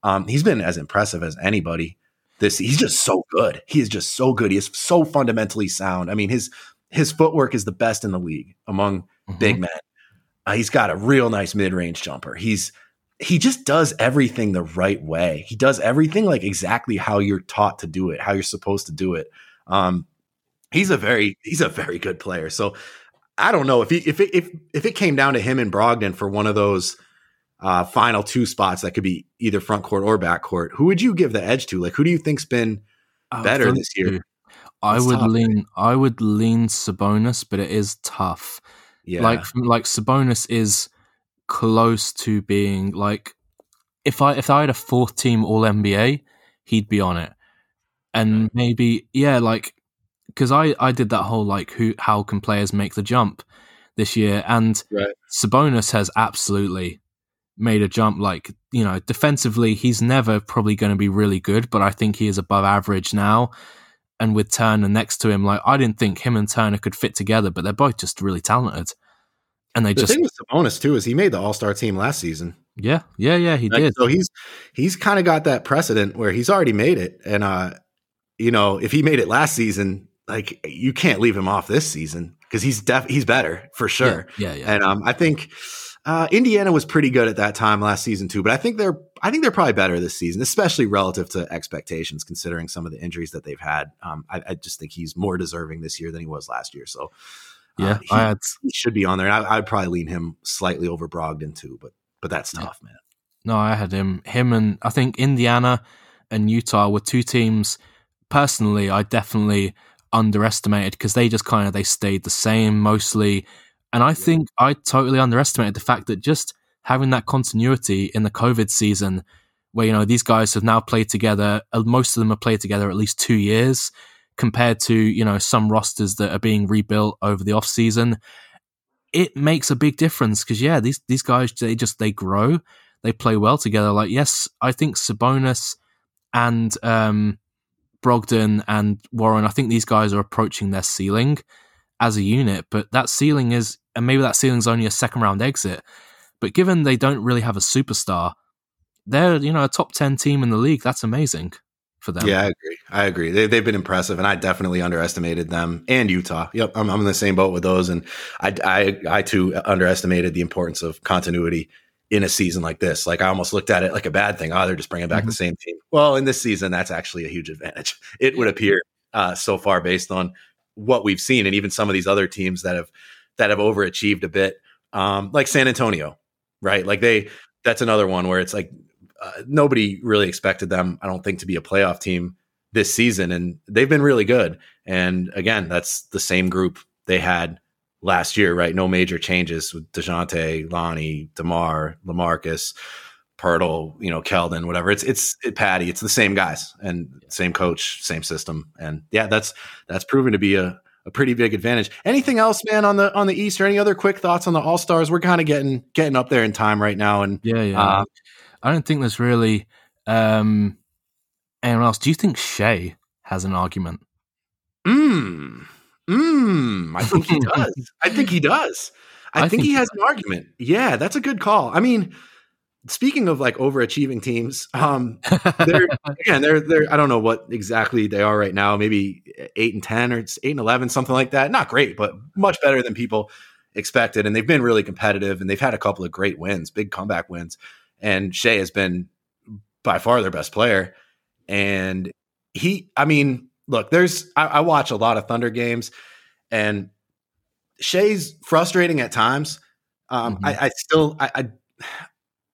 um, he's been as impressive as anybody this he's just so good. He is just so good. He is so fundamentally sound. I mean, his his footwork is the best in the league among mm-hmm. big men. Uh, he's got a real nice mid-range jumper. He's he just does everything the right way. He does everything like exactly how you're taught to do it, how you're supposed to do it. Um, he's a very he's a very good player. So I don't know if he if it, if if it came down to him and Brogdon for one of those uh, final two spots that could be either front court or back court, who would you give the edge to? Like, who do you think's been uh, better this year? I would tough, lean. I would lean Sabonis, but it is tough. Yeah, like like Sabonis is close to being like if I if I had a fourth team All NBA, he'd be on it, and maybe yeah, like because I I did that whole like who how can players make the jump this year, and right. Sabonis has absolutely made a jump. Like, you know, defensively, he's never probably going to be really good, but I think he is above average now. And with Turner next to him, like, I didn't think him and Turner could fit together, but they're both just really talented. And they the just. thing with Sabonis, too, is he made the All Star team last season. Yeah, yeah, yeah, he did. So he's he's kind of got that precedent where he's already made it, and uh, you know, if he made it last season, like you can't leave him off this season because he's def he's better for sure. Yeah, yeah. yeah. And um, I think uh, Indiana was pretty good at that time last season too, but I think they're I think they're probably better this season, especially relative to expectations, considering some of the injuries that they've had. Um, I, I, just think he's more deserving this year than he was last year. So uh, yeah, he, he, should be on there. I, would probably lean him slightly over Brogdon too, but but that's tough, yeah. man. No, I had him him and I think Indiana and Utah were two teams. Personally, I definitely underestimated because they just kind of they stayed the same mostly and I think I totally underestimated the fact that just having that continuity in the COVID season, where, you know, these guys have now played together, uh, most of them have played together at least two years compared to, you know, some rosters that are being rebuilt over the off season. It makes a big difference because, yeah, these, these guys, they just, they grow, they play well together. Like, yes, I think Sabonis and, um, Brogdon and Warren, I think these guys are approaching their ceiling as a unit, but that ceiling is and maybe that ceiling's only a second round exit. But given they don't really have a superstar, they're you know a top ten team in the league. That's amazing for them. Yeah, I agree. I agree. They, have been impressive, and I definitely underestimated them and Utah. Yep, I'm, I'm in the same boat with those, and I, I I too underestimated the importance of continuity in a season like this. Like I almost looked at it like a bad thing. Oh, they're just bringing back mm-hmm. the same team. Well, in this season, that's actually a huge advantage. It would appear uh, so far based on what we've seen, and even some of these other teams that have that have overachieved a bit, um, like San Antonio, right? Like they, that's another one where it's like uh, nobody really expected them, I don't think, to be a playoff team this season, and they've been really good. And again, that's the same group they had last year, right? No major changes with Dejounte, Lonnie, DeMar, LaMarcus, Poeltl, you know, Keldon, whatever. It's it's it, Patty. It's the same guys and same coach, same system, and yeah, that's that's proven to be a a pretty big advantage. Anything else, man, on the on the East, or any other quick thoughts on the All Stars? We're kind of getting getting up there in time right now, and yeah, yeah. Uh, I don't think there's really um, anyone else. Do you think Shai has an argument? Hmm. Hmm. I think he does. I think he does. I, I think, think, he has an argument. Yeah, that's a good call. I mean, speaking of like overachieving teams, um, they're again, they're they're I don't know what exactly they are right now. Maybe eight and ten or eight and eleven, something like that. Not great, but much better than people expected. And they've been really competitive, and they've had a couple of great wins, big comeback wins. And Shai has been by far their best player. And he, I mean, look, there's I, I watch a lot of Thunder games, and Shai's frustrating at times. Um, mm-hmm. I, I, still I, I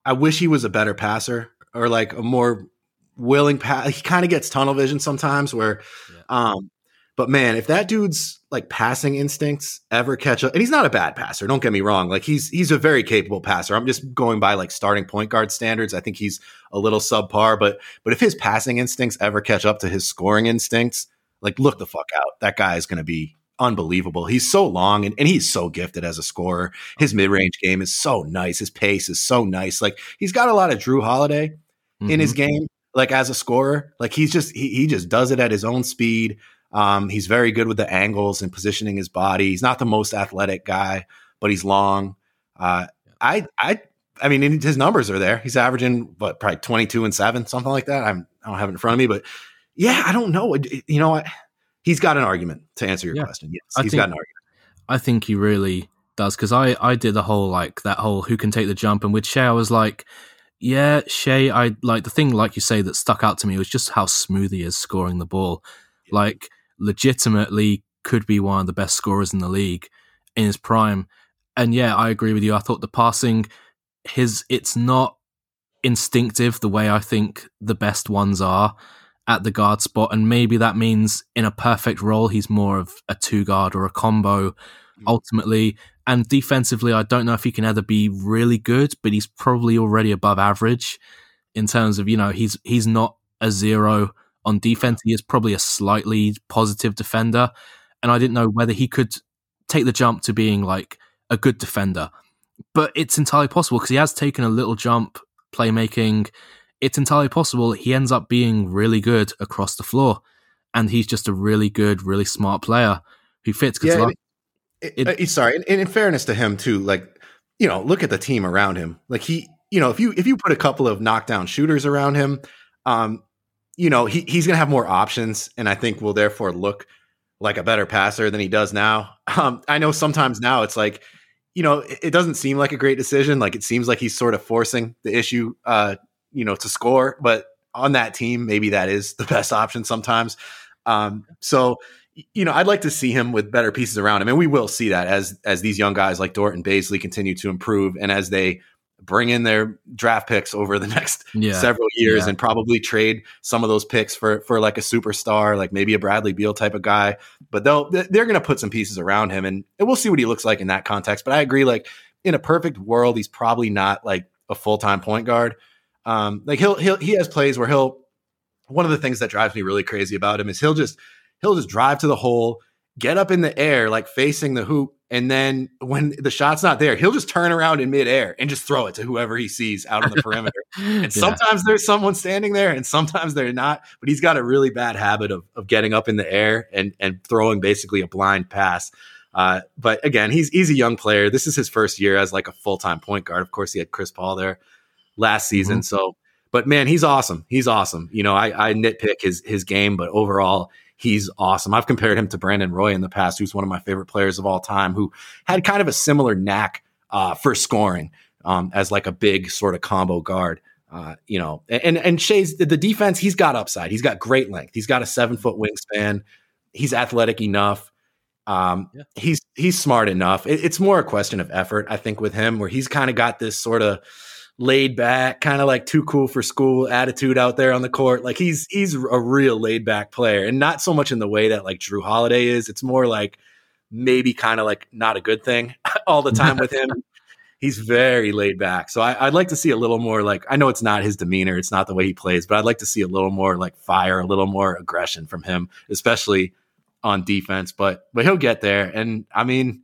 I wish he was a better passer or like a more willing pass. He kind of gets tunnel vision sometimes where, yeah. um, but man, if that dude's like passing instincts ever catch up, and he's not a bad passer, don't get me wrong. Like he's he's a very capable passer. I'm just going by like starting point guard standards. I think he's a little subpar, but but if his passing instincts ever catch up to his scoring instincts, like look the fuck out. That guy is going to be unbelievable. He's so long and, and he's so gifted as a scorer. His mid range game is so nice. His pace is so nice. Like he's got a lot of Jrue Holiday mm-hmm. in his mm-hmm. game, like as a scorer. Like he's just he, he just does it at his own speed. Um, he's very good with the angles and positioning his body. He's not the most athletic guy, but he's long. Uh, I I I mean his numbers are there. He's averaging what probably twenty two and seven, something like that. I'm I don't have it in front of me, but yeah, I don't know. You know, I, he's got an argument to answer your yeah. question. Yes, I he's think, got an argument. I think he really does because I I did the whole like that whole who can take the jump, and with Shai I was like, yeah, Shai. I like the thing like you say that stuck out to me was just how smooth he is scoring the ball. Yeah. Like legitimately could be one of the best scorers in the league in his prime. And yeah, I agree with you. I thought the passing, his it's not instinctive the way I think the best ones are at the guard spot, and maybe that means in a perfect role he's more of a two guard or a combo mm. ultimately. And defensively, I don't know if he can ever be really good, but he's probably already above average in terms of you know he's he's not a zero on defense. He is probably a slightly positive defender, and I didn't know whether he could take the jump to being like a good defender. But it's entirely possible because he has taken a little jump playmaking it's entirely possible he ends up being really good across the floor, and he's just a really good, really smart player who fits. Yeah, like, it, it, it, sorry, and, and in fairness to him too, like you know, look at the team around him. Like he, you know, if you if you put a couple of knockdown shooters around him, um, you know, he he's gonna have more options, and I think will therefore look like a better passer than he does now. Um, I know sometimes now it's like, you know, it, it, doesn't seem like a great decision. Like it seems like he's sort of forcing the issue uh, you know, to score. But on that team, maybe that is the best option sometimes. Um, so, you know, I'd like to see him with better pieces around him, and we will see that as as these young guys like Dort and Bazley continue to improve, and as they bring in their draft picks over the next yeah. several years, yeah. and probably trade some of those picks for for like a superstar, like maybe a Bradley Beal type of guy. But they'll they're going to put some pieces around him, and, and we'll see what he looks like in that context. But I agree, like in a perfect world, he's probably not like a full time point guard. Um, like he'll he'll he has plays where he'll one of the things that drives me really crazy about him is he'll just he'll just drive to the hole, get up in the air like facing the hoop, and then when the shot's not there, he'll just turn around in midair and just throw it to whoever he sees out on the perimeter. And yeah. sometimes there's someone standing there, and sometimes they're not. But he's got a really bad habit of of getting up in the air and and throwing basically a blind pass. Uh, but again, he's he's a young player. This is his first year as like a full time point guard. Of course, he had Chris Paul there last season. Mm-hmm. So, but man, he's awesome. He's awesome. You know, I, I nitpick his his game, but overall, he's awesome. I've compared him to Brandon Roy in the past, who's one of my favorite players of all time, who had kind of a similar knack uh, for scoring um, as like a big sort of combo guard. Uh, you know, and and Shai's the defense. He's got upside. He's got great length. He's got a seven foot wingspan. he's athletic enough. Um, yeah. he's he's smart enough. It, it's more a question of effort, I think, with him, where he's kind of got this sort of laid back, kind of like too cool for school attitude out there on the court. Like he's he's a real laid back player, and not so much in the way that like Jrue Holiday is. It's more like maybe kind of like not a good thing all the time with him. He's very laid back. So I, would like to see a little more like I know it's not his demeanor, it's not the way he plays, but I'd like to see a little more like fire, a little more aggression from him, especially on defense. But but he'll get there. And I mean,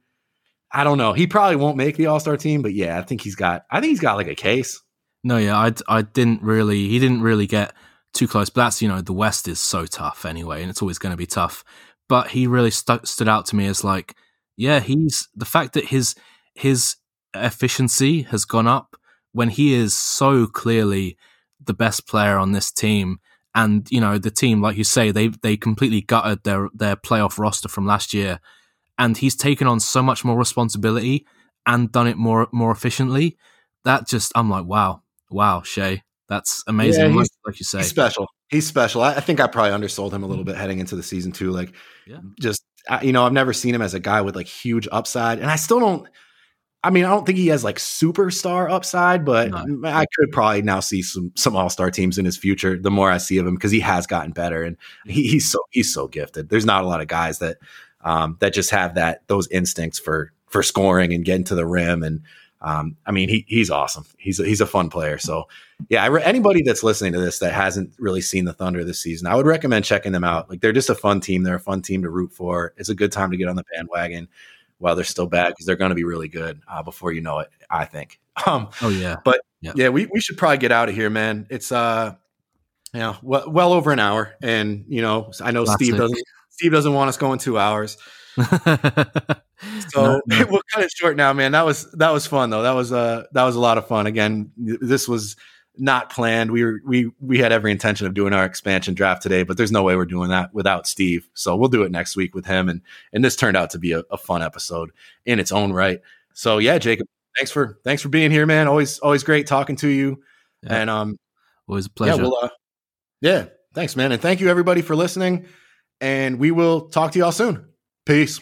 I don't know. He probably won't make the All Star team, but yeah, I think he's got. I think he's got like a case. No, yeah, I I didn't really. He didn't really get too close. But that's you know the West is so tough anyway, and it's always going to be tough. But he really stood out to me as like, yeah, he's the fact that his his efficiency has gone up when he is so clearly the best player on this team. And you know the team, like you say, they they completely gutted their their playoff roster from last year and he's taken on so much more responsibility and done it more more efficiently. That just I'm like, wow, wow, Shai, that's amazing. Yeah, like you say, he's special. He's special. I, I, think I probably undersold him a little mm. bit heading into the season too. Like, yeah. just you know, I've never seen him as a guy with like huge upside, and I still don't. I mean, I don't think he has like superstar upside, but no. I could probably now see some some all star teams in his future. The more I see of him, because he has gotten better, and he, he's so he's so gifted. There's not a lot of guys that um, that just have that those instincts for for scoring and getting to the rim. And um, I mean, he he's awesome. He's a, he's a fun player. So yeah, re- anybody that's listening to this that hasn't really seen the Thunder this season, I would recommend checking them out. Like they're just a fun team. They're a fun team to root for. It's a good time to get on the bandwagon while they're still bad because they're going to be really good uh, before you know it. I think. Um, oh yeah, but yeah. yeah, we we should probably get out of here, man. It's uh, yeah, well, well over an hour, and you know, I know Steve doesn't Steve doesn't want us going two hours. so no, we'll cut it short now, man. That was that was fun though. That was uh that was a lot of fun. Again, this was not planned. We were we we had every intention of doing our expansion draft today, but there's no way we're doing that without Steve. So we'll do it next week with him. And and this turned out to be a, a fun episode in its own right. So yeah, Jacob, thanks for thanks for being here, man. Always always great talking to you. Yeah. And um always a pleasure. Yeah, we'll, uh, yeah, thanks, man. And thank you everybody for listening and we will talk to y'all soon. Peace.